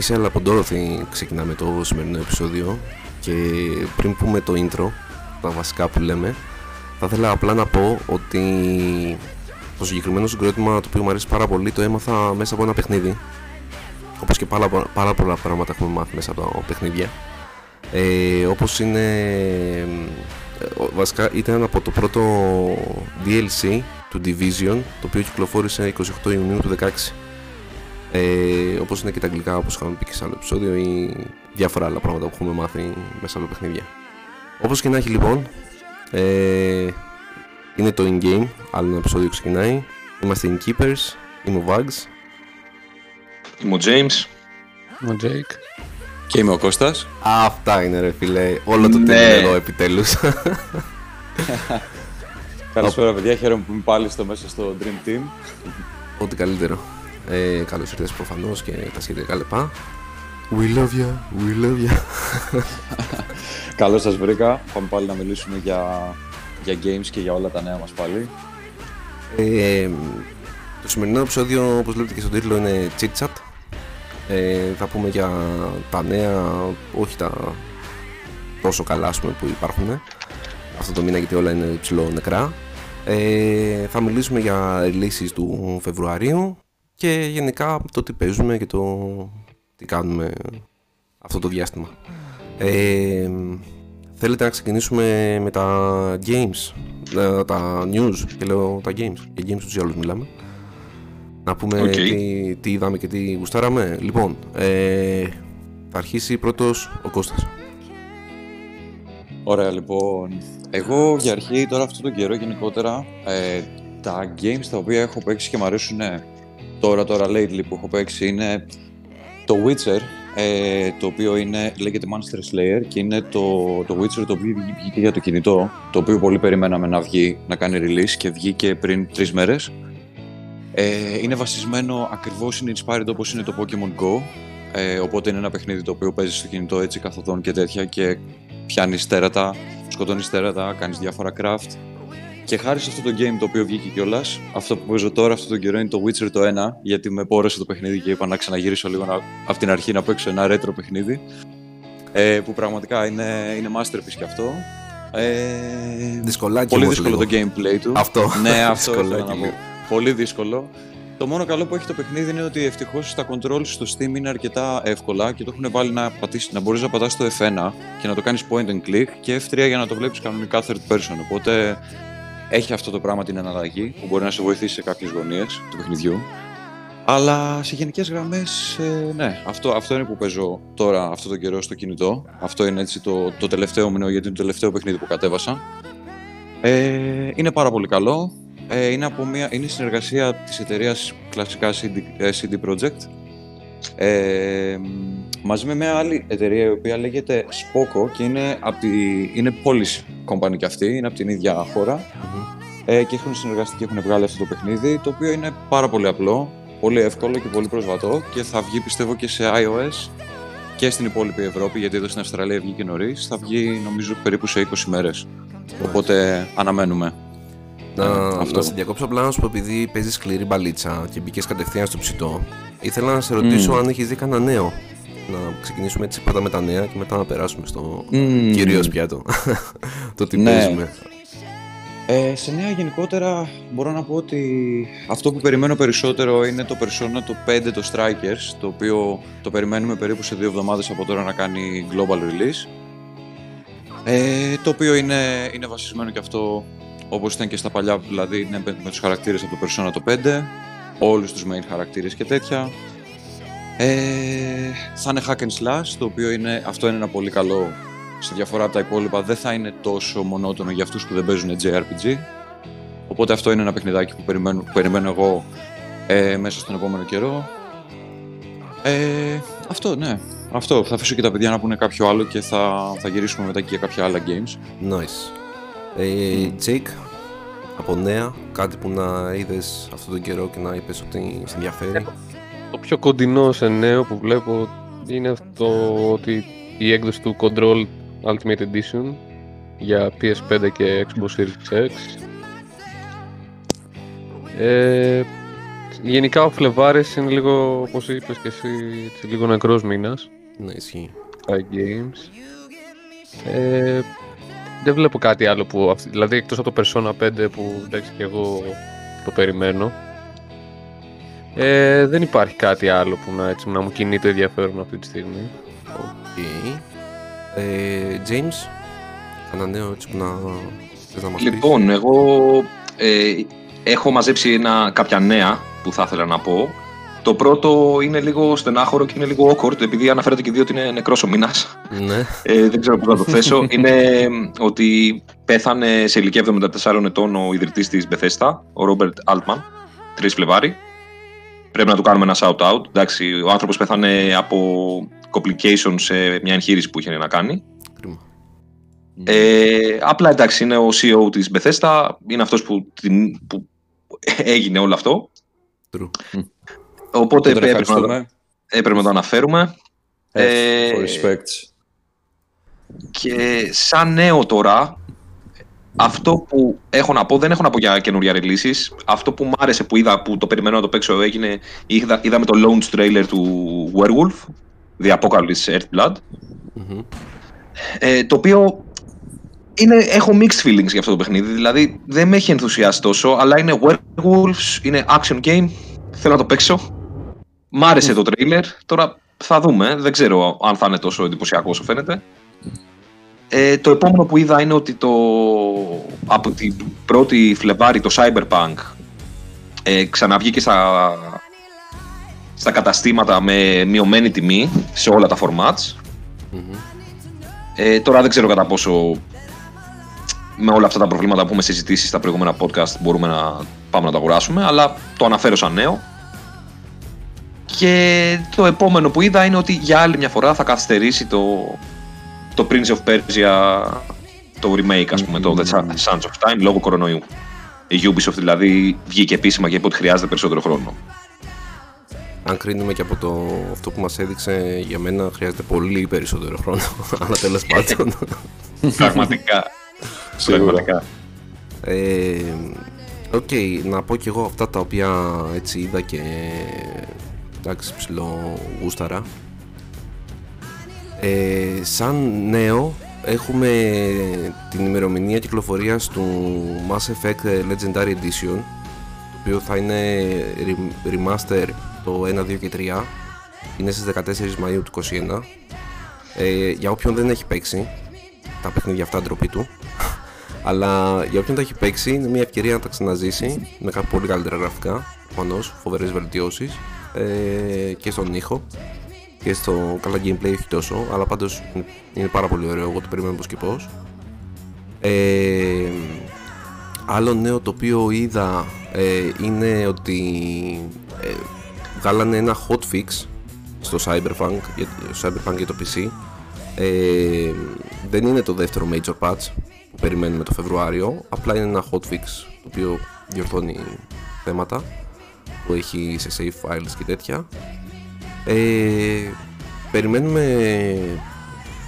Με Μίσελ από Dorothy ξεκινάμε το σημερινό επεισόδιο. Και πριν πούμε το intro, τα βασικά που λέμε, θα ήθελα απλά να πω ότι το συγκεκριμένο συγκρότημα το οποίο μου αρέσει πάρα πολύ το έμαθα μέσα από ένα παιχνίδι. Όπως και πάρα, πάρα πολλά πράγματα έχουμε μάθει μέσα από τα παιχνίδια. Ε, όπως είναι ε, βασικά ήταν από το πρώτο DLC του Division το οποίο κυκλοφόρησε 28 Ιουνίου του 16 ε, όπως είναι και τα αγγλικά όπως είχαμε πει και σε άλλο επεισόδιο ή διάφορα άλλα πράγματα που έχουμε μάθει μέσα από τα παιχνίδια όπως και να έχει λοιπόν ε, είναι το in-game άλλο ένα επεισόδιο ξεκινάει είμαστε Innkeepers είμαι ο Vags Είμαι ο James. Ο Τζέικ. Και είμαι ο Κώστας. Αυτά είναι ρε φίλε όλο το Ναι. team είναι εδώ επιτέλους Καλησπέρα παιδιά, χαίρομαι που είμαι πάλι στο μέσα στο Dream Team. Ό,τι καλύτερο. Ε, Καλώς ήρθατε προφανώς και τα σχετικά λεπτά. We love you, we love you. Καλώς σας βρήκα. Πάμε πάλι να μιλήσουμε για, για games και για όλα τα νέα μας πάλι. Ε, το σημερινό επεισόδιο, όπως βλέπετε και στον τίτλο, είναι chit chat. Ε, θα πούμε για τα νέα, όχι τα τόσο καλά ας πούμε, που υπάρχουν αυτό το μήνα γιατί όλα είναι ψιλονεκρά. Ε, θα μιλήσουμε για releases του Φεβρουαρίου και γενικά το τι παίζουμε και το τι κάνουμε αυτό το διάστημα. Ε, θέλετε να ξεκινήσουμε με τα games, ε, τα news και λέω τα games, για games τους ή άλλους μιλάμε. Να πούμε Οκ. τι, τι είδαμε και τι γουστάραμε. Λοιπόν, ε, θα αρχίσει πρώτος ο Κώστας. Ωραία λοιπόν. Εγώ για αρχή τώρα αυτό τον καιρό γενικότερα ε, τα games τα οποία έχω παίξει και μου αρέσουν ε, τώρα τώρα lately που έχω παίξει είναι το Witcher ε, το οποίο είναι, λέγεται Monster Slayer και είναι το, το Witcher το οποίο βγή- βγήκε για το κινητό το οποίο πολύ περιμέναμε να βγει, να κάνει release και βγήκε πριν τρεις μέρες ε, είναι βασισμένο ακριβώς, είναι inspired όπως είναι το Pokemon Go ε, οπότε είναι ένα παιχνίδι το οποίο παίζει στο κινητό έτσι καθοδόν και τέτοια και πιάνεις τέρατα, σκοτώνεις τέρατα, κάνεις διάφορα craft. Και χάρη σε αυτό το game το οποίο βγήκε κιόλας, αυτό που παίζω τώρα αυτόν τον καιρό είναι το Witcher το 1, γιατί με πόρεσε το παιχνίδι και είπα να ξαναγυρίσω λίγο να, από την αρχή να παίξω ένα retro παιχνίδι. Ε, που πραγματικά είναι, είναι masterpiece κι αυτό. Ε, Δυσκολάκι πολύ όμως δύσκολο λίγο. το gameplay του. Αυτό. Ναι, αυτό ήθελα Δυσκολάκι να πω. λίγο. Πολύ δύσκολο. Το μόνο καλό που έχει το παιχνίδι είναι ότι ευτυχώς τα controls στο Steam είναι αρκετά εύκολα και το έχουν βάλει να, πατήσεις, να μπορείς να πατάς το F1 και να το κάνεις point and click και F3 για να το βλέπεις κανονικά third person. Οπότε έχει αυτό το πράγμα την εναλλαγή που μπορεί να σε βοηθήσει σε κάποιες γωνίες του παιχνιδιού. Αλλά σε γενικές γραμμές, ναι, αυτό, αυτό είναι που παίζω τώρα αυτό τον καιρό στο κινητό. Αυτό είναι έτσι το, το τελευταίο μηνό γιατί είναι το τελευταίο παιχνίδι που κατέβασα. Ε, είναι πάρα πολύ καλό. Ε, είναι, από μια, είναι η συνεργασία της εταιρείας κλασικά CD, ε, CD Projekt ε, μαζί με μια άλλη εταιρεία η οποία λέγεται Spoko και είναι, από τη, είναι Polish company και αυτή, είναι από την ίδια χώρα ε, και έχουν συνεργαστεί και έχουν βγάλει αυτό το παιχνίδι το οποίο είναι πάρα πολύ απλό, πολύ εύκολο και πολύ προσβατό και θα βγει πιστεύω και σε iOS και στην υπόλοιπη Ευρώπη γιατί εδώ στην Αυστραλία βγήκε νωρίς. θα βγει νομίζω περίπου σε 20 μέρες οπότε αναμένουμε Να, αυτό. να σε διακόψω απλά να σου πω επειδή παίζεις σκληρή μπαλίτσα και μπήκες κατευθείαν στο ψητό. Ήθελα να σε ρωτήσω Μμμ. αν έχεις δει κανένα νέο. Να ξεκινήσουμε έτσι πρώτα με τα νέα και μετά να περάσουμε στο Μμμ. κυρίως πιάτο. το τι Ναι. παίζουμε. Ε, σε νέα γενικότερα μπορώ να πω ότι αυτό που περιμένω περισσότερο είναι το Persona το 5 το Strikers το οποίο το περιμένουμε περίπου σε δύο εβδομάδες από τώρα να κάνει global release ε, το οποίο είναι, είναι βασισμένο και αυτό όπως ήταν και στα παλιά δηλαδή είναι με, με τους χαρακτήρες από το Persona το 5 όλους τους main χαρακτήρες και τέτοια Ε, θα είναι hack and slash, το οποίο είναι, αυτό είναι ένα πολύ καλό σε διαφορά από τα υπόλοιπα. Δεν θα είναι τόσο μονότονο για αυτούς που δεν παίζουν JRPG. Οπότε αυτό είναι ένα παιχνιδάκι που περιμένω, που περιμένω εγώ ε, μέσα στον επόμενο καιρό. Ε, αυτό, ναι. Αυτό. Θα αφήσω και τα παιδιά να πούνε κάποιο άλλο και θα, θα γυρίσουμε μετά και για κάποια άλλα games. Nice. Ε, Jake, από νέα, κάτι που να είδες αυτόν τον καιρό και να είπες ότι σε ενδιαφέρει; Το πιο κοντινό σε νέο που βλέπω είναι αυτό ότι η έκδοση του Control Ultimate Edition για PS5 και Xbox Series X. Ε, γενικά ο Φλεβάρης είναι λίγο, όπως είπες και εσύ, έτσι, λίγο νεκρός μήνας. Ναι, ισχύει. στα games. Ε, δεν βλέπω κάτι άλλο που, αυ- δηλαδή εκτός από το Persona 5 που εντάξει και εγώ το περιμένω. Ε, δεν υπάρχει κάτι άλλο που να, έτσι, να μου κινεί το ενδιαφέρον αυτή τη στιγμή. Οκ. Ε, James, ένα νέο έτσι που να θες να μας Λοιπόν, εγώ ε, έχω μαζέψει ένα, κάποια νέα που θα ήθελα να πω. Το πρώτο είναι λίγο στενάχωρο και είναι λίγο awkward, επειδή αναφέρεται και δύο ότι είναι νεκρός ο μήνας. πεις. Ναι. Ε, δεν ξέρω πώς θα το θέσω. είναι ότι πέθανε σε ηλικία 74 ετών ο ιδρυτής της Bethesda, ο Ρόμπερτ Altman, 3 Φλεβάρι. Πρέπει να του κάνουμε ένα shout-out. Εντάξει, ο άνθρωπος πέθανε από complications σε μια εγχείρηση που είχε να κάνει. Κρίμα. Ε, απλά εντάξει, είναι ο CEO της Bethesda, είναι αυτός που, την, που έγινε όλο αυτό. True. Οπότε Τον έπρεπε να, ευχαριστούμε. έπρεπε να το αναφέρουμε. Ε, Ε, for respects. Και σαν νέο τώρα, αυτό που έχω να πω, δεν έχω να πω για καινούρια releases. Αυτό που μου άρεσε που είδα, που το περιμένω να το παίξω, έγινε, είδα, είδαμε το launch trailer του Werewolf, The Apocalypse Earthblood, Μμμ. ε, το οποίο είναι, έχω mixed feelings για αυτό το παιχνίδι. Δηλαδή δεν με έχει ενθουσιάσει τόσο, αλλά είναι Werewolves, είναι action game, θέλω να το παίξω. Μ' άρεσε το trailer, τώρα θα δούμε, δεν ξέρω αν θα είναι τόσο εντυπωσιακό όσο φαίνεται. Ε, το επόμενο που είδα είναι ότι το, από την πρώτη Φλεβάρι το Cyberpunk ε, ξαναβγήκε στα, στα καταστήματα με μειωμένη τιμή σε όλα τα formats. Μμμ. Ε, τώρα δεν ξέρω κατά πόσο με όλα αυτά τα προβλήματα που έχουμε συζητήσει στα προηγούμενα podcast μπορούμε να πάμε να το αγοράσουμε, αλλά το αναφέρω σαν νέο. Και το επόμενο που είδα είναι ότι για άλλη μια φορά θα καθυστερήσει το, το Prince of Persia, το remake ας πούμε, το The Sands of Time, λόγω κορονοϊού. Η Ubisoft δηλαδή βγήκε επίσημα και είπε ότι χρειάζεται περισσότερο χρόνο. Αν κρίνουμε και από το, αυτό που μας έδειξε, για μένα χρειάζεται πολύ περισσότερο χρόνο. Αλλά τέλος πάντων. Πραγματικά. Πραγματικά. Ε, Οκ, να πω κι εγώ αυτά τα οποία έτσι είδα και εντάξει ψιλογούσταρα. Ε, σαν νέο έχουμε την ημερομηνία κυκλοφορίας του Mass Effect Legendary Edition το οποίο θα είναι re- remaster το 1, 2 και 3 είναι στις 14 Μαΐου του 2021 ε, για όποιον δεν έχει παίξει τα παιχνίδια αυτά ντροπή του. Αλλά για όποιον τα έχει παίξει είναι μια ευκαιρία να τα ξαναζήσει με κάποια πολύ καλύτερα γραφικά προφανώς, φοβερές βελτιώσεις ε, και στον ήχο και στο καλά gameplay όχι τόσο, αλλά πάντως είναι πάρα πολύ ωραίο. Εγώ το περιμένω πώ και πώς. Ε, άλλο νέο το οποίο είδα ε, είναι ότι ε, βγάλανε ένα hotfix στο Cyberpunk, για, στο Cyberpunk για το PC. Ε, δεν είναι το δεύτερο major patch που περιμένουμε το Φεβρουάριο, απλά είναι ένα hotfix το οποίο διορθώνει θέματα που έχει σε save files και τέτοια. Ε, περιμένουμε,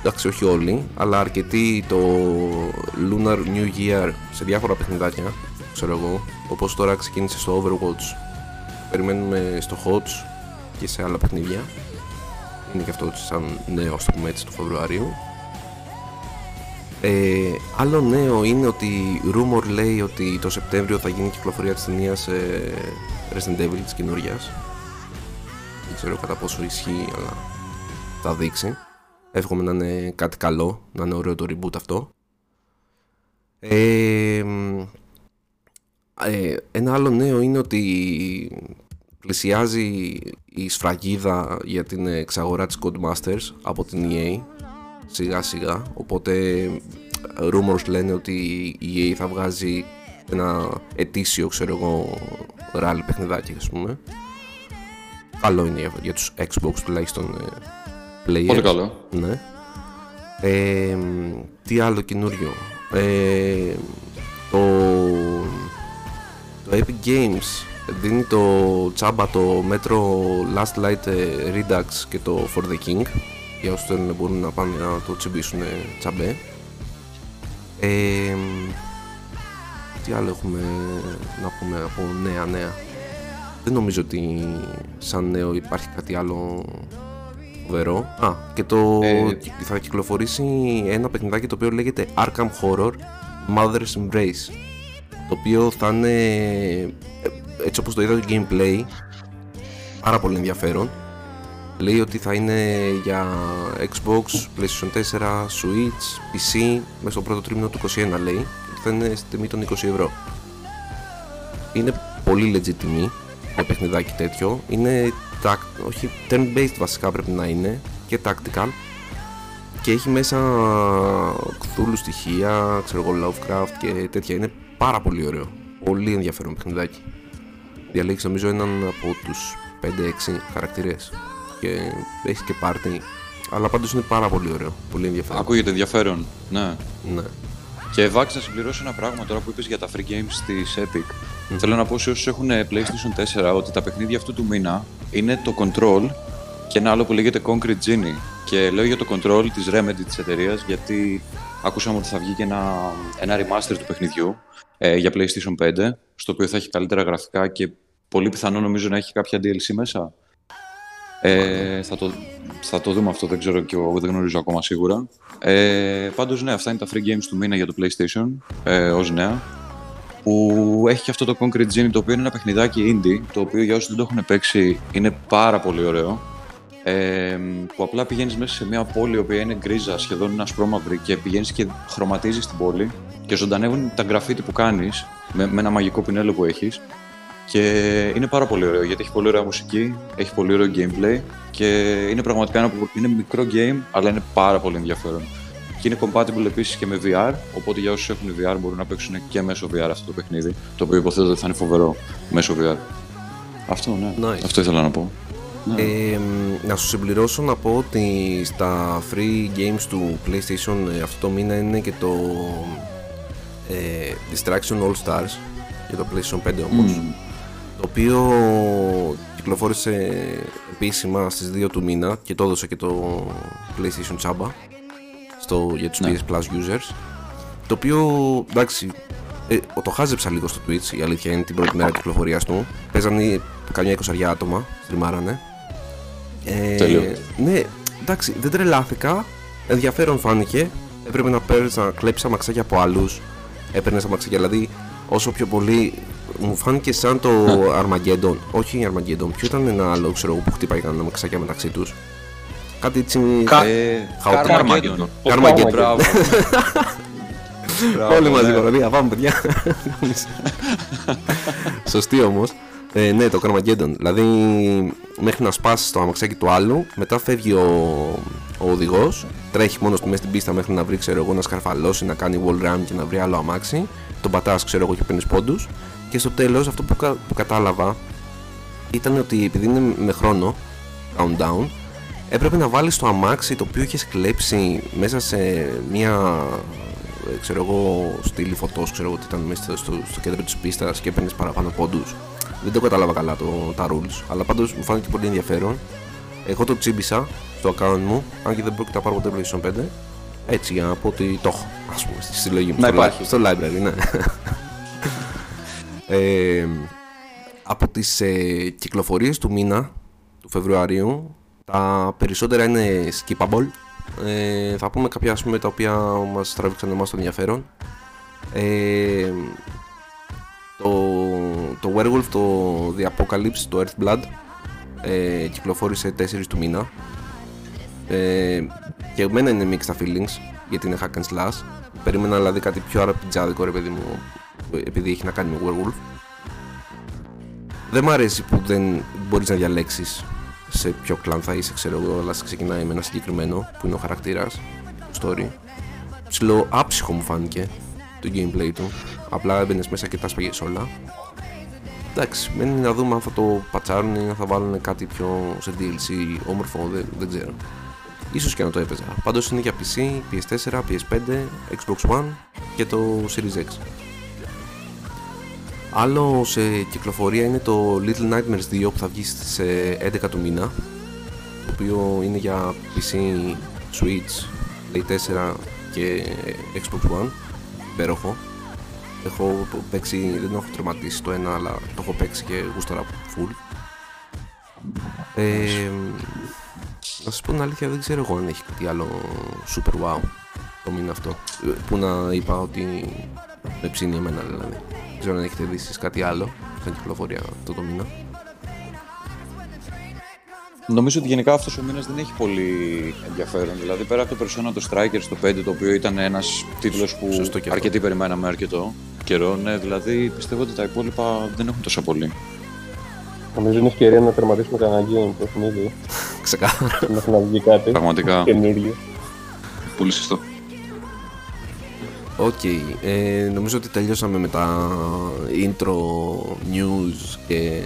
εντάξει όχι όλοι, αλλά αρκετοί το Lunar New Year σε διάφορα παιχνιδάκια, ξέρω εγώ, όπως τώρα ξεκίνησε στο Overwatch, περιμένουμε στο HOTS και σε άλλα παιχνίδια. Είναι και αυτό σαν νέο, ας το πούμε έτσι, του Φεβρουαρίου. Ε, άλλο νέο είναι ότι rumor λέει ότι το Σεπτέμβριο θα γίνει κυκλοφορία της ταινίας ε, Resident Evil της καινούριας. Δεν ξέρω κατά πόσο ισχύει, αλλά θα δείξει. Εύχομαι να είναι κάτι καλό, να είναι ωραίο το reboot αυτό. Ε, μ, ε, ένα άλλο νέο είναι ότι πλησιάζει η σφραγίδα για την εξαγορά της Codemasters από την EA σιγά σιγά οπότε rumors λένε ότι η EA θα βγάζει ένα ετήσιο ξέρω εγώ ράλι παιχνιδάκι ας πούμε καλό είναι για, για τους Xbox τουλάχιστον ε, players Πολύ καλό. ναι. Ε, τι άλλο καινούριο. Ε, το, το Epic Games δίνει το τσάμπα το Metro Last Light ε, Redux και το For the King για όσους θέλουν μπορούν να πάνε να το τσιμπήσουν τσαμπέ. Ε, τι άλλο έχουμε να πούμε από νέα νέα. Δεν νομίζω ότι σαν νέο υπάρχει κάτι άλλο φοβερό. Α, και το Ε, θα κυκλοφορήσει ένα παιχνιδάκι το οποίο λέγεται Arkham Horror Mother's Embrace. Το οποίο θα είναι, ε, έτσι όπως το είδα το gameplay, πάρα πολύ ενδιαφέρον. Λέει ότι θα είναι για Xbox, PlayStation 4, Switch, PC, μέσα στο πρώτο τρίμηνο του 21 λέει. Και θα είναι στη τιμή των 20 ευρώ. Είναι πολύ legit τιμή για παιχνιδάκι τέτοιο. Είναι tac- όχι turn-based βασικά πρέπει να είναι και tactical και έχει μέσα Cthulhu στοιχεία, ξέρω εγώ Lovecraft και τέτοια. Είναι πάρα πολύ ωραίο. Πολύ ενδιαφέρον παιχνιδάκι. Διαλέγεις νομίζω έναν από τους 5-6 χαρακτήρες και έχεις και πάρτι. Αλλά πάντως είναι πάρα πολύ ωραίο. Πολύ ενδιαφέρον. Ακούγεται ενδιαφέρον. Ναι. Ναι. Και Βάξ, να συμπληρώσω ένα πράγμα τώρα που είπες για τα free games της Epic. Θέλω να πω σε όσους έχουν PlayStation 4 ότι τα παιχνίδια αυτού του μήνα είναι το Control και ένα άλλο που λέγεται Concrete Genie. Και λέω για το Control της Remedy της εταιρείας γιατί ακούσαμε ότι θα βγει και ένα, ένα remaster του παιχνιδιού ε, για PlayStation 5 στο οποίο θα έχει καλύτερα γραφικά και πολύ πιθανό νομίζω να έχει κάποια DLC μέσα. Ε, θα, το, θα το δούμε αυτό, δεν ξέρω και εγώ, δεν γνωρίζω ακόμα σίγουρα. Ε, πάντως ναι, αυτά είναι τα free games του μήνα για το PlayStation ε, ως νέα. Που έχει και αυτό το Concrete Genie, το οποίο είναι ένα παιχνιδάκι indie, το οποίο για όσους δεν το έχουν παίξει είναι πάρα πολύ ωραίο. Ε, που απλά πηγαίνεις μέσα σε μια πόλη η οποία είναι γκρίζα, σχεδόν είναι ασπρόμαυρη και πηγαίνεις και χρωματίζεις την πόλη και ζωντανεύουν τα γραφίτι που κάνεις με, με ένα μαγικό πινέλο που έχεις και είναι πάρα πολύ ωραίο γιατί έχει πολύ ωραία μουσική, έχει πολύ ωραίο gameplay και είναι πραγματικά ένα που είναι μικρό game, αλλά είναι πάρα πολύ ενδιαφέρον. Και είναι compatible επίσης και με VR, οπότε για όσους έχουν VR μπορούν να παίξουν και μέσω VR αυτό το παιχνίδι, το οποίο υποθέτω ότι θα είναι φοβερό μέσω VR. Αυτό, ναι. Nice. Αυτό ήθελα να πω. Ναι. Ε, μ, να σου συμπληρώσω να πω ότι στα free games του PlayStation ε, αυτό το μήνα είναι και το ε, Distraction All Stars για το PlayStation 5 όμως Μμμ. Το οποίο κυκλοφόρησε επίσημα στις 2 του μήνα και το έδωσε και το PlayStation Chamba στο, για τους Ναι. PS Plus users. Το οποίο εντάξει ε, το χάζεψα λίγο στο Twitch η αλήθεια είναι την πρώτη μέρα κυκλοφορίας του. Παίζανε καμιά 20 άτομα στριμάρανε ε, Τέλειο. ναι εντάξει δεν τρελάθηκα. Ενδιαφέρον φάνηκε. Έπρεπε να παίρνεις να κλέψεις αμαξάκια από άλλους. Έπαιρνες αμαξάκια δηλαδή όσο πιο πολύ μου φάνηκε σαν το Armageddon όχι Armageddon ποιο ήταν ένα άλλο ξέρω εγώ που χτύπαγε κανένα αμαξάκια μεταξύ τους κάτι έτσι Κα- Ε, Χαοτικό. Carmageddon. Carmageddon. Μπράβο. Μπράβο, Όλοι μαζί ναι. κοροϊδία, πάμε παιδιά. Σωστή όμως. Ε, ναι, το Carmageddon. Δηλαδή, μέχρι να σπάσει το αμαξάκι του άλλου, μετά φεύγει ο, ο οδηγός, τρέχει μόνος του μέσα στην πίστα μέχρι να βρει, ξέρω εγώ, να σκαρφαλώσει, να κάνει wall run και να βρει άλλο αμάξι. Τον πατάς, ξέρω εγώ, και παίρνεις πόντους. Και στο τέλος, αυτό που, κα- που κατάλαβα ήταν ότι επειδή είναι με χρόνο, countdown, έπρεπε να βάλεις το αμάξι το οποίο είχες κλέψει μέσα σε μια ε, ξέρω εγώ στήλη φωτός ξέρω εγώ ότι ήταν μέσα στο, στο, στο κέντρο της πίστας και έπαιρνες παραπάνω πόντους. Δεν το κατάλαβα καλά το, τα rules αλλά πάντως μου φάνηκε πολύ ενδιαφέρον. Εγώ το τσίμπησα στο account μου αν και δεν πρόκειται να πάρω ποτέ PlayStation 5 έτσι για να πω ότι το έχω ας πούμε στη συλλογή μου Να στο, υπάρχει. li- στο library ναι ε, από τις ε, κυκλοφορίες του μήνα του Φεβρουαρίου τα περισσότερα είναι skippable. Ε, θα πούμε κάποια ας πούμε, τα οποία μας τράβηξαν εμάς το ενδιαφέρον. Ε, το, το Werewolf, το The Apocalypse, το Earthblood ε, κυκλοφόρησε 4 του μήνα. Ε, και εμένα είναι mixed τα feelings γιατί είναι hack and slash. Περίμενα δηλαδή κάτι πιο αραπιτζάδικο ρε παιδί μου επειδή έχει να κάνει με Werewolf Δεν μ' αρέσει που δεν μπορείς να διαλέξεις σε ποιο κλάν θα είσαι, ξέρω εγώ, αλλά σε ξεκινάει με ένα συγκεκριμένο που είναι ο χαρακτήρας, το story. Ψηλό άψυχο μου φάνηκε το gameplay του. Απλά έμπαινες μέσα και τα σπαγες όλα. Εντάξει, μένει να δούμε αν θα το πατσάρουν ή αν θα βάλουν κάτι πιο σε DLC όμορφο, δεν, δεν ξέρω. Ίσως και να το έπαιζα. Πάντως είναι για PC, PS4, PS5, Xbox One και το Series X. Άλλο σε κυκλοφορία είναι το Little Nightmares 2 που θα βγει στις ε, 11 του μήνα το οποίο είναι για PC, Switch, Play 4 και Xbox One. Υπέροχο. Έχω παίξει, δεν έχω τερματίσει το ένα αλλά το έχω παίξει και γούσταρα full. Ε, να σας πω την αλήθεια δεν ξέρω εγώ αν έχει κάτι άλλο super wow το μήνα αυτό. Ε, που να είπα ότι με ψήνει εμένα δηλαδή. δεν ξέρω αν έχετε δει εσείς κάτι άλλο σαν κυκλοφορία αυτό το μήνα Νομίζω ότι γενικά αυτός ο μήνας δεν έχει πολύ ενδιαφέρον. Δηλαδή, πέρα από το Persona το Striker στο 5, το οποίο ήταν ένας τίτλος που Σωστό και αυτό. αρκετοί περιμέναμε αρκετό καιρό, ναι, δηλαδή πιστεύω ότι τα υπόλοιπα δεν έχουν τόσα πολύ. Νομίζω είναι ευκαιρία να τερματίσουμε κανένα game παιχνίδι. ξεκάθαρα Μέχρι να βγει κάτι Πραγματικά. καινούριο. Πολύ σωστό. Οκ, ε, νομίζω ότι τελειώσαμε με τα intro, news και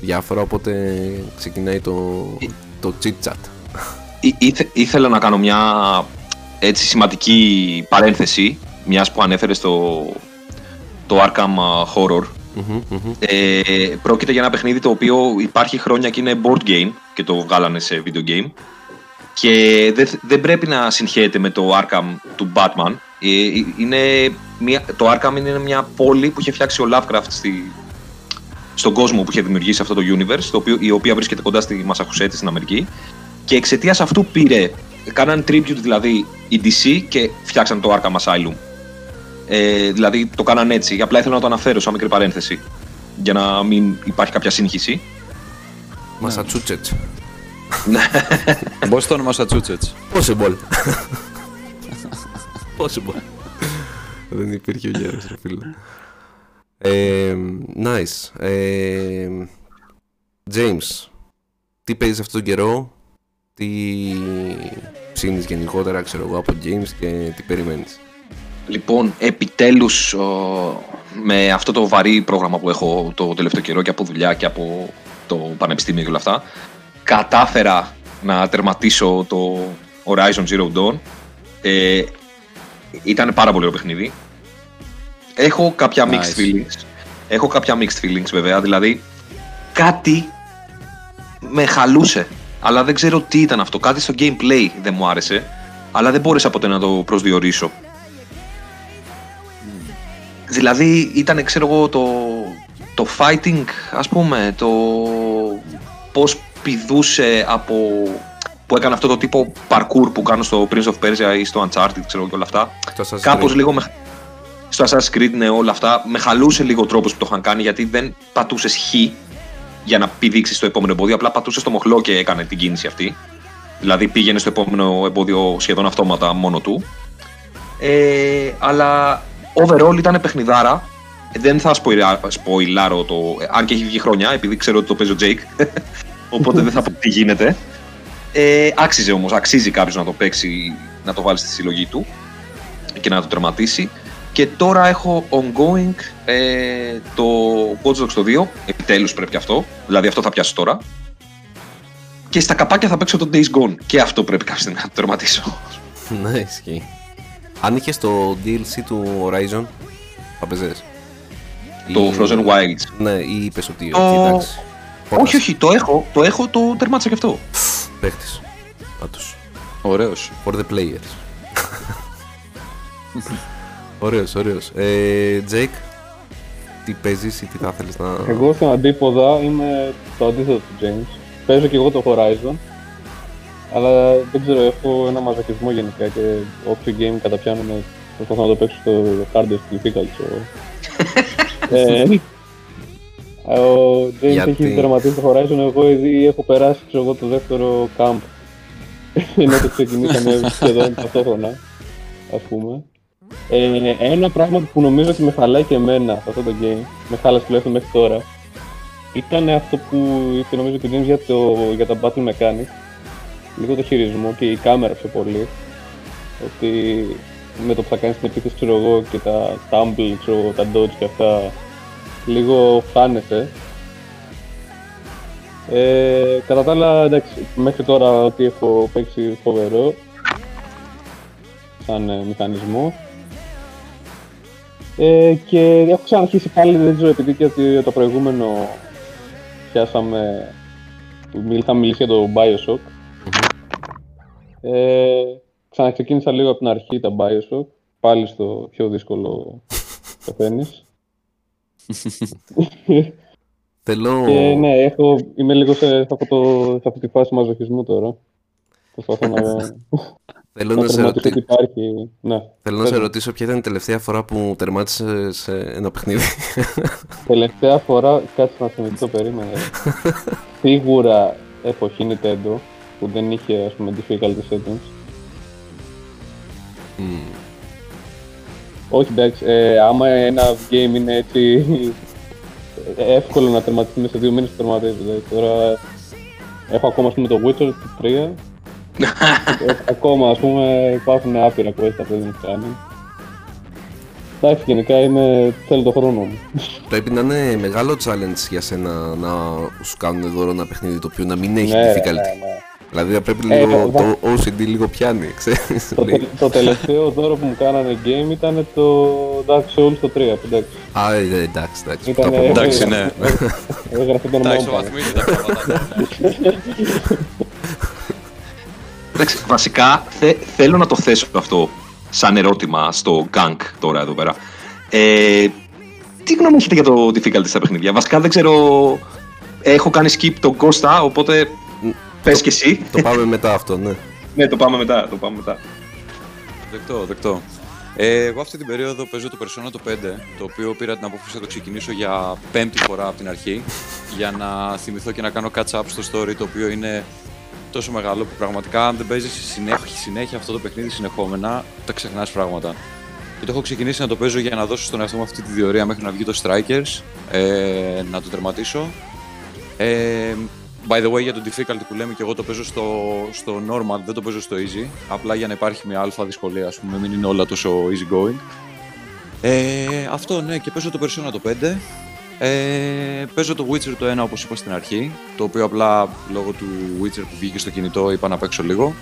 διάφορα, οπότε ξεκινάει το, το chit chat. Ή- ήθε- ήθελα να κάνω μια έτσι σημαντική παρένθεση, μιας που ανέφερε στο το Arkham Horror. Μμμ, μμμ. Ε, πρόκειται για ένα παιχνίδι το οποίο υπάρχει χρόνια και είναι board game και το βγάλανε σε video game και δεν, δεν πρέπει να συγχαίεται με το Arkham του Batman. Ε, είναι μια, το Arkham είναι μια πόλη που είχε φτιάξει ο Lovecraft στη, στον κόσμο που είχε δημιουργήσει αυτό το universe, το οποίο, η οποία βρίσκεται κοντά στη Μασαχουσέτη στην Αμερική. Και εξαιτίας αυτού πήρε, κάναν tribute δηλαδή η DC και φτιάξαν το Arkham Asylum. Ε, δηλαδή το κάναν έτσι. Απλά ήθελα να το αναφέρω σαν μικρή παρένθεση. Για να μην υπάρχει κάποια σύγχυση. Massachusetts. Boston, Massachusetts. Possible. Possible. Δεν υπήρχε ο γέρος, ρε φίλε. Ε, nice. Ε, James, τι παίζεις αυτόν τον καιρό, τι ψήνεις γενικότερα, ξέρω εγώ, από games και τι περιμένεις; Λοιπόν, επιτέλους ο, με αυτό το βαρύ πρόγραμμα που έχω το τελευταίο καιρό και από δουλειά και από το πανεπιστήμιο και όλα αυτά, κατάφερα να τερματίσω το Horizon Zero Dawn. Ε, ήταν πάρα πολύ ωραίο παιχνίδι. Έχω κάποια Nice. mixed feelings. Έχω κάποια mixed feelings βέβαια, δηλαδή κάτι με χαλούσε. Αλλά δεν ξέρω τι ήταν αυτό. Κάτι στο gameplay δεν μου άρεσε. Αλλά δεν μπόρεσα ποτέ να το προσδιορίσω. Δηλαδή ήταν, ξέρω εγώ, το, το fighting, ας πούμε, το πώς πηδούσε από... που έκανε αυτό το τύπο parkour που κάνω στο Prince of Persia ή στο Uncharted, ξέρω και όλα αυτά. Το Assassin's Κάπως Creed. λίγο με... Στο Assassin's Creed, ναι, όλα αυτά. Με χαλούσε λίγο ο τρόπος που το είχαν κάνει, γιατί δεν πατούσες X για να πηδήξεις στο επόμενο εμπόδιο, απλά πατούσες το μοχλό και έκανε την κίνηση αυτή. Δηλαδή πήγαινε στο επόμενο εμπόδιο σχεδόν αυτόματα μόνο του. Ε, αλλά overall ήταν παιχνιδάρα. Ε, Δεν θα σποϊλά- σποϊλάρω το. ε, Αν και έχει βγει χρόνια, επειδή ξέρω ότι το παίζει ο Τζέικ. Οπότε δεν θα πω τι γίνεται. Ε, άξιζε όμως, αξίζει κάποιος να το παίξει, να το βάλει στη συλλογή του και να το τερματίσει. Και τώρα έχω ongoing ε, το Watch Dogs το 2. Επιτέλους πρέπει και αυτό. Δηλαδή αυτό θα πιάσει τώρα. Και στα καπάκια θα παίξω το Days Gone. Και αυτό πρέπει κάποια στιγμή να το τερματίσω. Ναι, ισχύει. Αν είχες το DLC του Horizon, θα παίζες. το Ή- Frozen Wilds. Ναι, ή είπες ότι Το- όχι, εντάξει. Όχι, όχι, το έχω, το έχω, το τερμάτισα και αυτό. Παίχτης. Άτος. Ωραίος. For the players. ωραίος, ωραίος. Ε, Jake, τι παίζεις ή τι θα θέλεις να... Εγώ στον αντίποδα είμαι το αντίθετο του James. Παίζω και εγώ το Horizon. Αλλά δεν ξέρω, έχω ένα μαζακισμό γενικά και όποιο game καταπιάνομαι προσπαθώ να το παίξω στο hardest difficult. So. ε, ο James Γιατί; έχει τερματίσει το Horizon, εγώ ήδη έχω περάσει ξέρω, εγώ, το δεύτερο camp. Ενώ το ξεκινήσαμε σχεδόν ταυτόχρονα, ας πούμε. Ε, ένα πράγμα που νομίζω ότι με χαλάει και εμένα σε αυτό το game, με χάλασε τουλάχιστον μέχρι τώρα, ήταν αυτό που είπε νομίζω και ο James για, το, για τα battle mechanics. Λίγο το χειρισμό και η κάμερα πιο πολύ. Ότι με το που θα κάνεις την επίθεση, ξέρω εγώ, και τα tumble, ξέρω εγώ, τα dodge και αυτά, λίγο χάνεσαι. Ε, κατά τα άλλα, εντάξει, μέχρι τώρα ότι έχω παίξει φοβερό σαν ε, μηχανισμό. Ε, και έχω ξαναρχίσει πάλι, δεν ξέρω, επειδή και ότι το προηγούμενο πιάσαμε, μιλ- είχαμε μιλήσει για το Bioshock. Ε, ξαναξεκίνησα λίγο από την αρχή τα Bioshock, πάλι στο πιο δύσκολο πεθαίνεις. Θέλω. Και ναι, έχω, είμαι λίγο σε, σε, αυτό το, σε αυτή τη φάση μαζοχισμού τώρα. Προσπαθώ να, Θέλω να να, σε τερματίσω ρωτη... ότι υπάρχει. Ναι. Θέλω να σε ρωτήσω ποια ήταν η τελευταία φορά που τερμάτισε σε ένα παιχνίδι. Τελευταία φορά, κάτσε να θυμηθώ, περίμενε. Σίγουρα εποχή Nintendo, που δεν είχε ας πούμε difficulty settings. Μμμ. Όχι εντάξει, ε, άμα ένα game είναι έτσι ε, εύκολο να τερματίσει μέσα σε δύο μήνες, το τερματίζει. Δηλαδή. Τώρα έχω ακόμα ας πούμε το Witcher το 3. ε, ακόμα ας πούμε υπάρχουν άπειρα quest που δεν έχω κάνει. Εντάξει, γενικά είναι, θέλω το χρόνο μου. Πρέπει να είναι μεγάλο challenge για σένα να σου κάνουν δώρο ένα παιχνίδι το οποίο να μην έχει Ναι, difficulty. ναι, ναι. Δηλαδή θα πρέπει Ε, λίγο, βα- το OCD λίγο πιάνει, ξέρεις. Το, τε- το τελευταίο δώρο που μου κάνανε game ήταν το Dark Souls το 3. που Εντάξει, Α, ε, εντάξει, εντάξει. Ήταν- το από- Εντάξει, ναι. έγραφε το όνομά Εντάξει, μου. πάνω. βαθμίζει τα πράγματα. ναι, ναι. Εντάξει, βασικά θε- θέλω να το θέσω αυτό σαν ερώτημα στο Gank τώρα εδώ πέρα. Ε, τι γνώμη έχετε για το difficulty στα παιχνίδια; Βασικά δεν ξέρω. Έχω κάνει skip τον Costa, οπότε πες και εσύ. Το πάμε μετά αυτό, ναι. ναι, το πάμε μετά. Το πάμε μετά. Δεκτό, δεκτό. Ε, εγώ αυτή την περίοδο παίζω το Persona το 5, το οποίο πήρα την απόφαση να το ξεκινήσω για πέμπτη φορά από την αρχή, για να θυμηθώ και να κάνω catch-up στο story, το οποίο είναι τόσο μεγάλο που πραγματικά αν δεν παίζεις συνέχεια, συνέχεια αυτό το παιχνίδι συνεχόμενα, τα ξεχνάς πράγματα. Και το έχω ξεκινήσει να το παίζω για να δώσω στον εαυτό μου αυτή τη διορία μέχρι να βγει το Strikers, ε, να το τερματίσω. Ε, by the way, για το difficulty που λέμε και εγώ το παίζω στο, στο normal, δεν το παίζω στο easy. Απλά για να υπάρχει μια αλφα δυσκολία, ας πούμε, μην είναι όλα τόσο easy going. Ε, αυτό ναι, και παίζω το Persona το 5. Ε, παίζω το Witcher το 1 όπως είπα στην αρχή, το οποίο απλά λόγω του Witcher που βγήκε στο κινητό είπα να παίξω λίγο.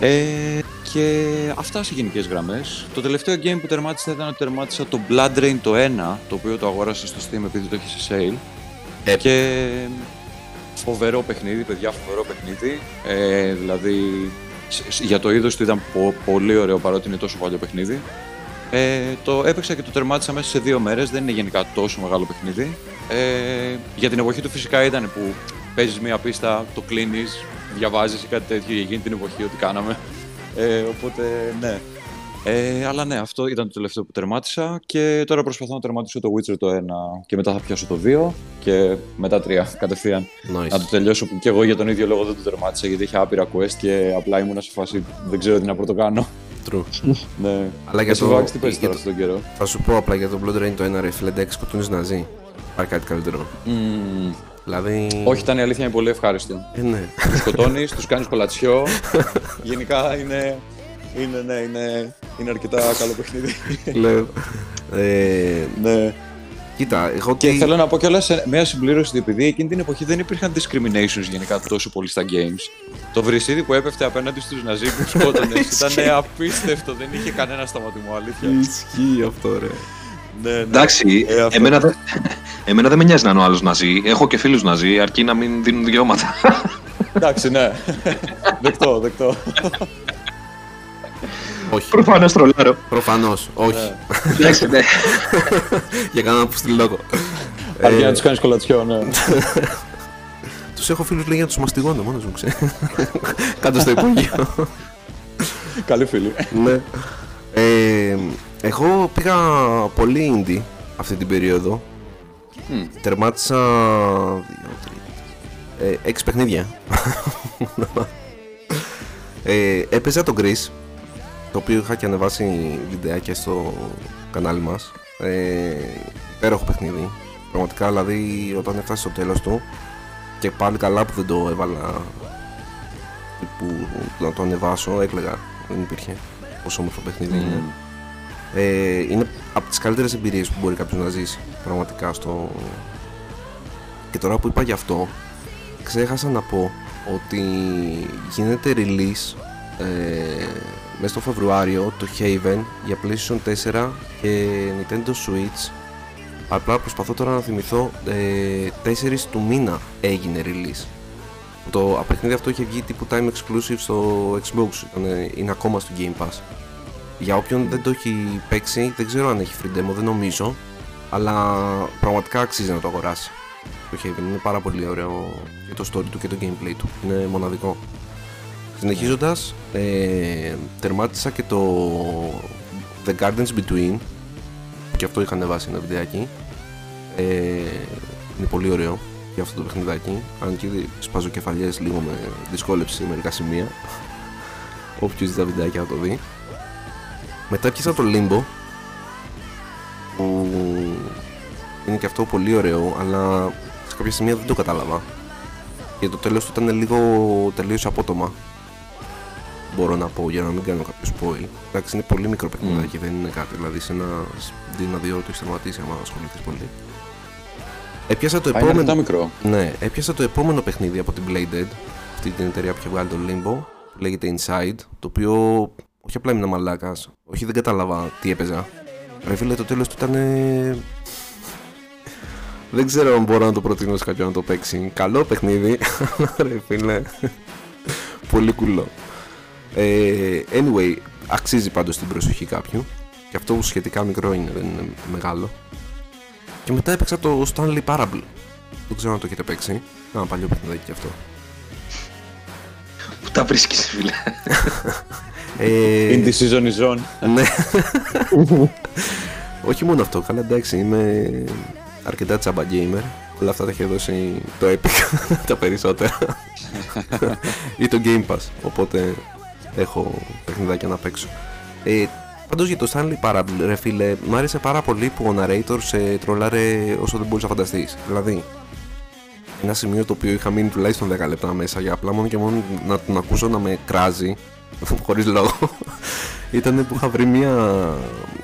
Ε, και αυτά σε γενικές γραμμές. Το τελευταίο game που τερμάτισα ήταν ότι τερμάτισα το Blood Rain το 1, το οποίο το αγόρασα στο Steam επειδή το είχε σε sale. Ε. Και φοβερό παιχνίδι, παιδιά, φοβερό παιχνίδι. Ε, δηλαδή, σ- σ- για το είδος του ήταν πο- πολύ ωραίο παρότι είναι τόσο παλιό παιχνίδι. Ε, το έπαιξα και το τερμάτισα μέσα σε δύο μέρες, δεν είναι γενικά τόσο μεγάλο παιχνίδι. Ε, για την εποχή του φυσικά ήταν που παίζεις μία πίστα, το κλείνεις, διαβάζεις ή κάτι τέτοιο για εκείνη την εποχή ό,τι κάναμε. Ε, οπότε ναι. Ε, αλλά ναι, αυτό ήταν το τελευταίο που τερμάτισα και τώρα προσπαθώ να τερματίσω το Witcher το 1 και μετά θα πιάσω το 2 και μετά 3 κατευθείαν. Nice. Να το τελειώσω που και εγώ για τον ίδιο λόγο δεν το τερμάτισα γιατί είχε άπειρα quest και απλά ήμουν σε φάση δεν ξέρω τι να πρωτοκάνω. True. ναι. Αλλά για Εσύ, το- Βάξ, τι παίζεις για τώρα το- αυτόν τον καιρό; Θα σου πω απλά για το Blood Rain το 1 ρε φίλε, εντάξει σκοτώνεις να ζει. Υπάρχει κάτι καλύτερο. Μμμ. Δηλαδή... Όχι, ήταν η αλήθεια είναι πολύ ευχάριστη. Ε, ναι. Τους σκοτώνεις, τους κάνεις κολατσιό. Γενικά είναι. Είναι, ναι, είναι, είναι αρκετά καλό παιχνίδι. Λέω. Ε, ναι. κοίτα, εγώ Και τι... θέλω να πω κιόλας μια συμπλήρωση ότι επειδή εκείνη την εποχή δεν υπήρχαν discriminations γενικά τόσο πολύ στα games. Το βρυσίδι που έπεφτε απέναντι στους Ναζί που σκότωνες ήταν απίστευτο. Δεν είχε κανένα στα μάτια μου, αλήθεια. Ισχύει αυτό ρε. ναι, ναι. Εντάξει, Ε, αυτό. εμένα, δεν- εμένα δεν με νοιάζει να είναι ο άλλος Ναζί. Έχω και φίλους Ναζί, αρκεί να μην δίνουν δικαιώματα. Εντάξει, ναι. δεκτό, δεκτό. Όχι. Προφανώς τρολάρω. Προφανώς. Όχι. Ναι. Εντάξει, ναι. Για κανένα που στείλει λόγο. Αρκεί Ε, να τους κάνεις κολατσιό, ναι. Τους έχω φίλους λέει για να τους μαστιγώνω μόνος μου, ξέρεις. Κάτω στο υπόγειο. Καλή φίλη. ναι. Ε, εγώ πήγα πολύ indie αυτή την περίοδο. Μμ. Τερμάτισα δύο, τρία, ε, έξι παιχνίδια. ε, έπαιζα το Gris, το οποίο είχα και ανεβάσει βιντεάκια στο κανάλι μας. Ε, υπέροχο παιχνίδι. Πραγματικά δηλαδή όταν έφτασε στο τέλος του και πάλι καλά που δεν το έβαλα που να το ανεβάσω, έκλαιγα. Δεν υπήρχε πόσο όμορφο παιχνίδι είναι. Ε, είναι από τις καλύτερες εμπειρίες που μπορεί κάποιος να ζήσει πραγματικά στο... Και τώρα που είπα γι' αυτό, ξέχασα να πω ότι γίνεται release ε, μέσα στο Φεβρουάριο το Haven για PlayStation 4 και Nintendo Switch. Απλά προσπαθώ τώρα να θυμηθώ ε, 4 του μήνα έγινε release. Το παιχνίδι αυτό είχε βγει τύπου time exclusive στο Xbox ήταν, είναι ακόμα στο Game Pass. Για όποιον δεν το έχει παίξει δεν ξέρω αν έχει free demo δεν νομίζω αλλά πραγματικά αξίζει να το αγοράσει. Το Haven είναι πάρα πολύ ωραίο και το story του και το gameplay του. Είναι μοναδικό Συνεχίζοντας, ε, τερμάτισα και το The Gardens Between και αυτό είχα ανεβάσει ένα βιντεάκι. Ε, είναι πολύ ωραίο για αυτό το παιχνιδάκι. Αν και σπάζω κεφαλιές λίγο με δυσκόλεψη σε μερικά σημεία όποιος δει τα βιντεάκια θα το δει. Μετά πιάσα το Limbo που είναι και αυτό πολύ ωραίο αλλά σε κάποια σημεία δεν το κατάλαβα. Και το τέλος του ήταν λίγο τελείως απότομα μπορώ να πω για να μην κάνω κάποιο spoil. Εντάξει, είναι πολύ μικρό παιχνιδάκι, δεν είναι κάτι. Δηλαδή, σε ένα ένα δύο ώρε το έχει σταματήσει άμα ασχοληθείς πολύ. Έπιασα το Α, είναι αρκετά επόμενο. μικρό. Ναι, έπιασα το επόμενο παιχνίδι από την Bladed, αυτή την εταιρεία που είχε βγάλει το Limbo, που λέγεται Inside, το οποίο όχι απλά ήμουν μαλάκας, όχι δεν κατάλαβα τι έπαιζα. Ρε φίλε, το τέλος του ήταν. Δεν ξέρω αν μπορώ να το προτείνω σε κάποιον να το παίξει. Καλό παιχνίδι, ρε φίλε. Πολύ κουλό. Ε, anyway, αξίζει πάντως την προσοχή κάποιου. Και αυτό που σχετικά μικρό είναι, δεν είναι μεγάλο. Και μετά έπαιξα το Stanley Parable. Δεν ξέρω αν το έχετε παίξει. Ένα παλιό παιχνιδάκι κι αυτό. Πού τα βρίσκεις φίλε; Ε, In the season is on. ναι. Όχι μόνο αυτό, καλά εντάξει, είμαι αρκετά τσάμπα gamer. Όλα αυτά τα έχει δώσει το Epic, τα περισσότερα. ή το Game Pass, οπότε έχω παιχνιδάκια να παίξω. Ε, Πάντως για το Stanley Parable, ρε φίλε, μου άρεσε πάρα πολύ που ο narrator σε τρολάρε όσο δεν μπορείς να φανταστείς. Δηλαδή, ένα σημείο το οποίο είχα μείνει τουλάχιστον 10 λεπτά μέσα για απλά μόνο και μόνο να τον ακούσω να με κράζει, χωρίς λόγο. Ήταν που είχα βρει μια.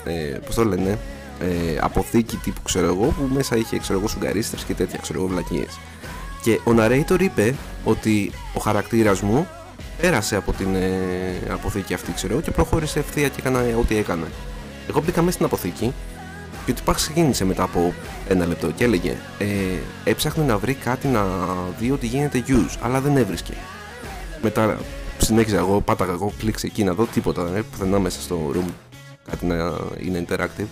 Ε, Πώς το λένε, ε, αποθήκη τύπου ξέρω εγώ που μέσα είχε ξέρω εγώ σουγκαρίστρες και τέτοια ξέρω εγώ βλακίες. Και ο narrator είπε ότι ο χαρακτήρας μου πέρασε από την ε, αποθήκη αυτή ξέρω εγώ και προχώρησε ευθεία και έκανε ό,τι έκανε. Εγώ μπήκα μέσα στην αποθήκη και ο τυπάς ξεκίνησε μετά από ένα λεπτό και έλεγε ε, έψαχνε να βρει κάτι να δει ότι γίνεται use αλλά δεν έβρισκε. Μετά συνέχιζα εγώ, πάταγα εγώ, κλείξε εκεί να δω τίποτα, ε, πουθενά μέσα στο room κάτι να είναι interactive.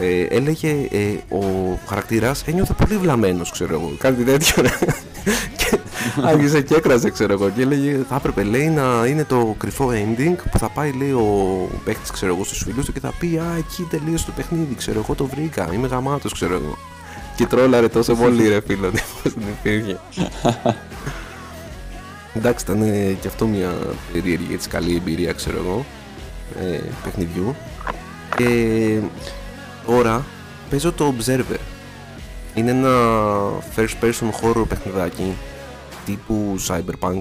Ε, έλεγε ε, ο χαρακτήρας ένιωθε πολύ βλαμμένος ξέρω εγώ, κάτι τέτοιο ρε. και άρχισε και έκραζε ξέρω εγώ και έλεγε θα έπρεπε λέει να είναι το κρυφό ending που θα πάει λέει ο παίχτης ξέρω εγώ στους φίλους του και θα πει α εκεί τελείωσε το παιχνίδι ξέρω εγώ το βρήκα, είμαι γαμάτος ξέρω εγώ και τρόλαρε τόσο πολύ ρε φίλο ότι πως δεν υπήρχε Εντάξει, ήταν ε, και αυτό μια περίεργη έτσι καλή εμπειρία, ξέρω εγώ, ε, παιχνιδιού. Και τώρα παίζω το Observer. Είναι ένα first person horror παιχνιδάκι τύπου cyberpunk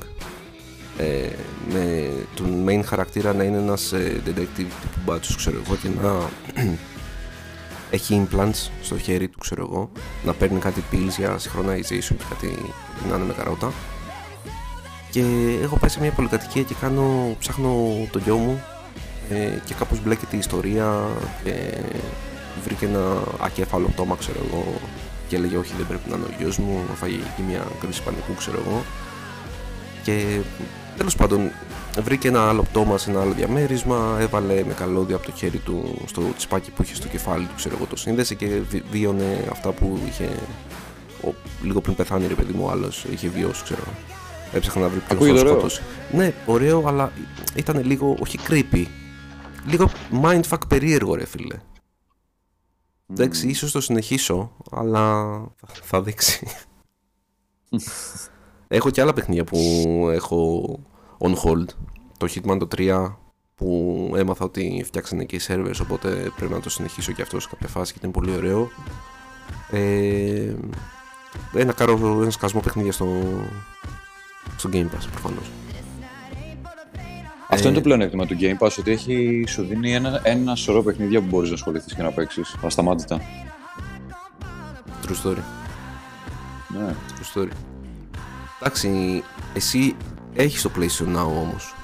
ε, με τον main χαρακτήρα να είναι ένας ε, detective τύπου μπάτσος ξέρω εγώ και να έχει implants στο χέρι του ξέρω εγώ να παίρνει κάτι pills για synchronization και κάτι να είναι με καρότα και έχω πάει σε μια πολυκατοικία και κάνω, ψάχνω το γιο μου ε, και κάπως μπλέκεται η ιστορία και βρήκε ένα ακέφαλο πτώμα ξέρω εγώ και έλεγε όχι δεν πρέπει να είναι ο γιος μου φάγε εκεί μια κρίση πανικού ξέρω εγώ και τέλος πάντων βρήκε ένα άλλο πτώμα σε ένα άλλο διαμέρισμα έβαλε με καλώδια από το χέρι του στο τσιπάκι που είχε στο κεφάλι του ξέρω εγώ το σύνδεσε και βι- βίωνε αυτά που είχε ο, λίγο πριν πεθάνει ρε παιδί μου ο άλλος είχε βιώσει ξέρω έψαχνα να βρει ποιον θα Ακούγεται ωραίο. σκότωσε ναι ωραίο αλλά ήταν λίγο όχι creepy λίγο mindfuck περίεργο ρε φίλε Εντάξει, ίσως το συνεχίσω, αλλά θα- θα δείξει. έχω και άλλα παιχνίδια που έχω on hold. Το Hitman το 3 που έμαθα ότι φτιάξανε και οι servers, οπότε πρέπει να το συνεχίσω και αυτό σε κάποια φάση και ήταν πολύ ωραίο. Ε, ένα, καρό, ένα σκασμό παιχνίδια στο, στο Game Pass προφανώς. Αυτό Ε, είναι το πλεονέκτημα του Game Pass, ότι έχει, σου δίνει ένα, ένα σωρό παιχνίδια που μπορείς να ασχοληθείς και να παίξεις. Ασταμάτητα. True story. Ναι. True story. Εντάξει, εσύ έχεις το PlayStation Now όμως.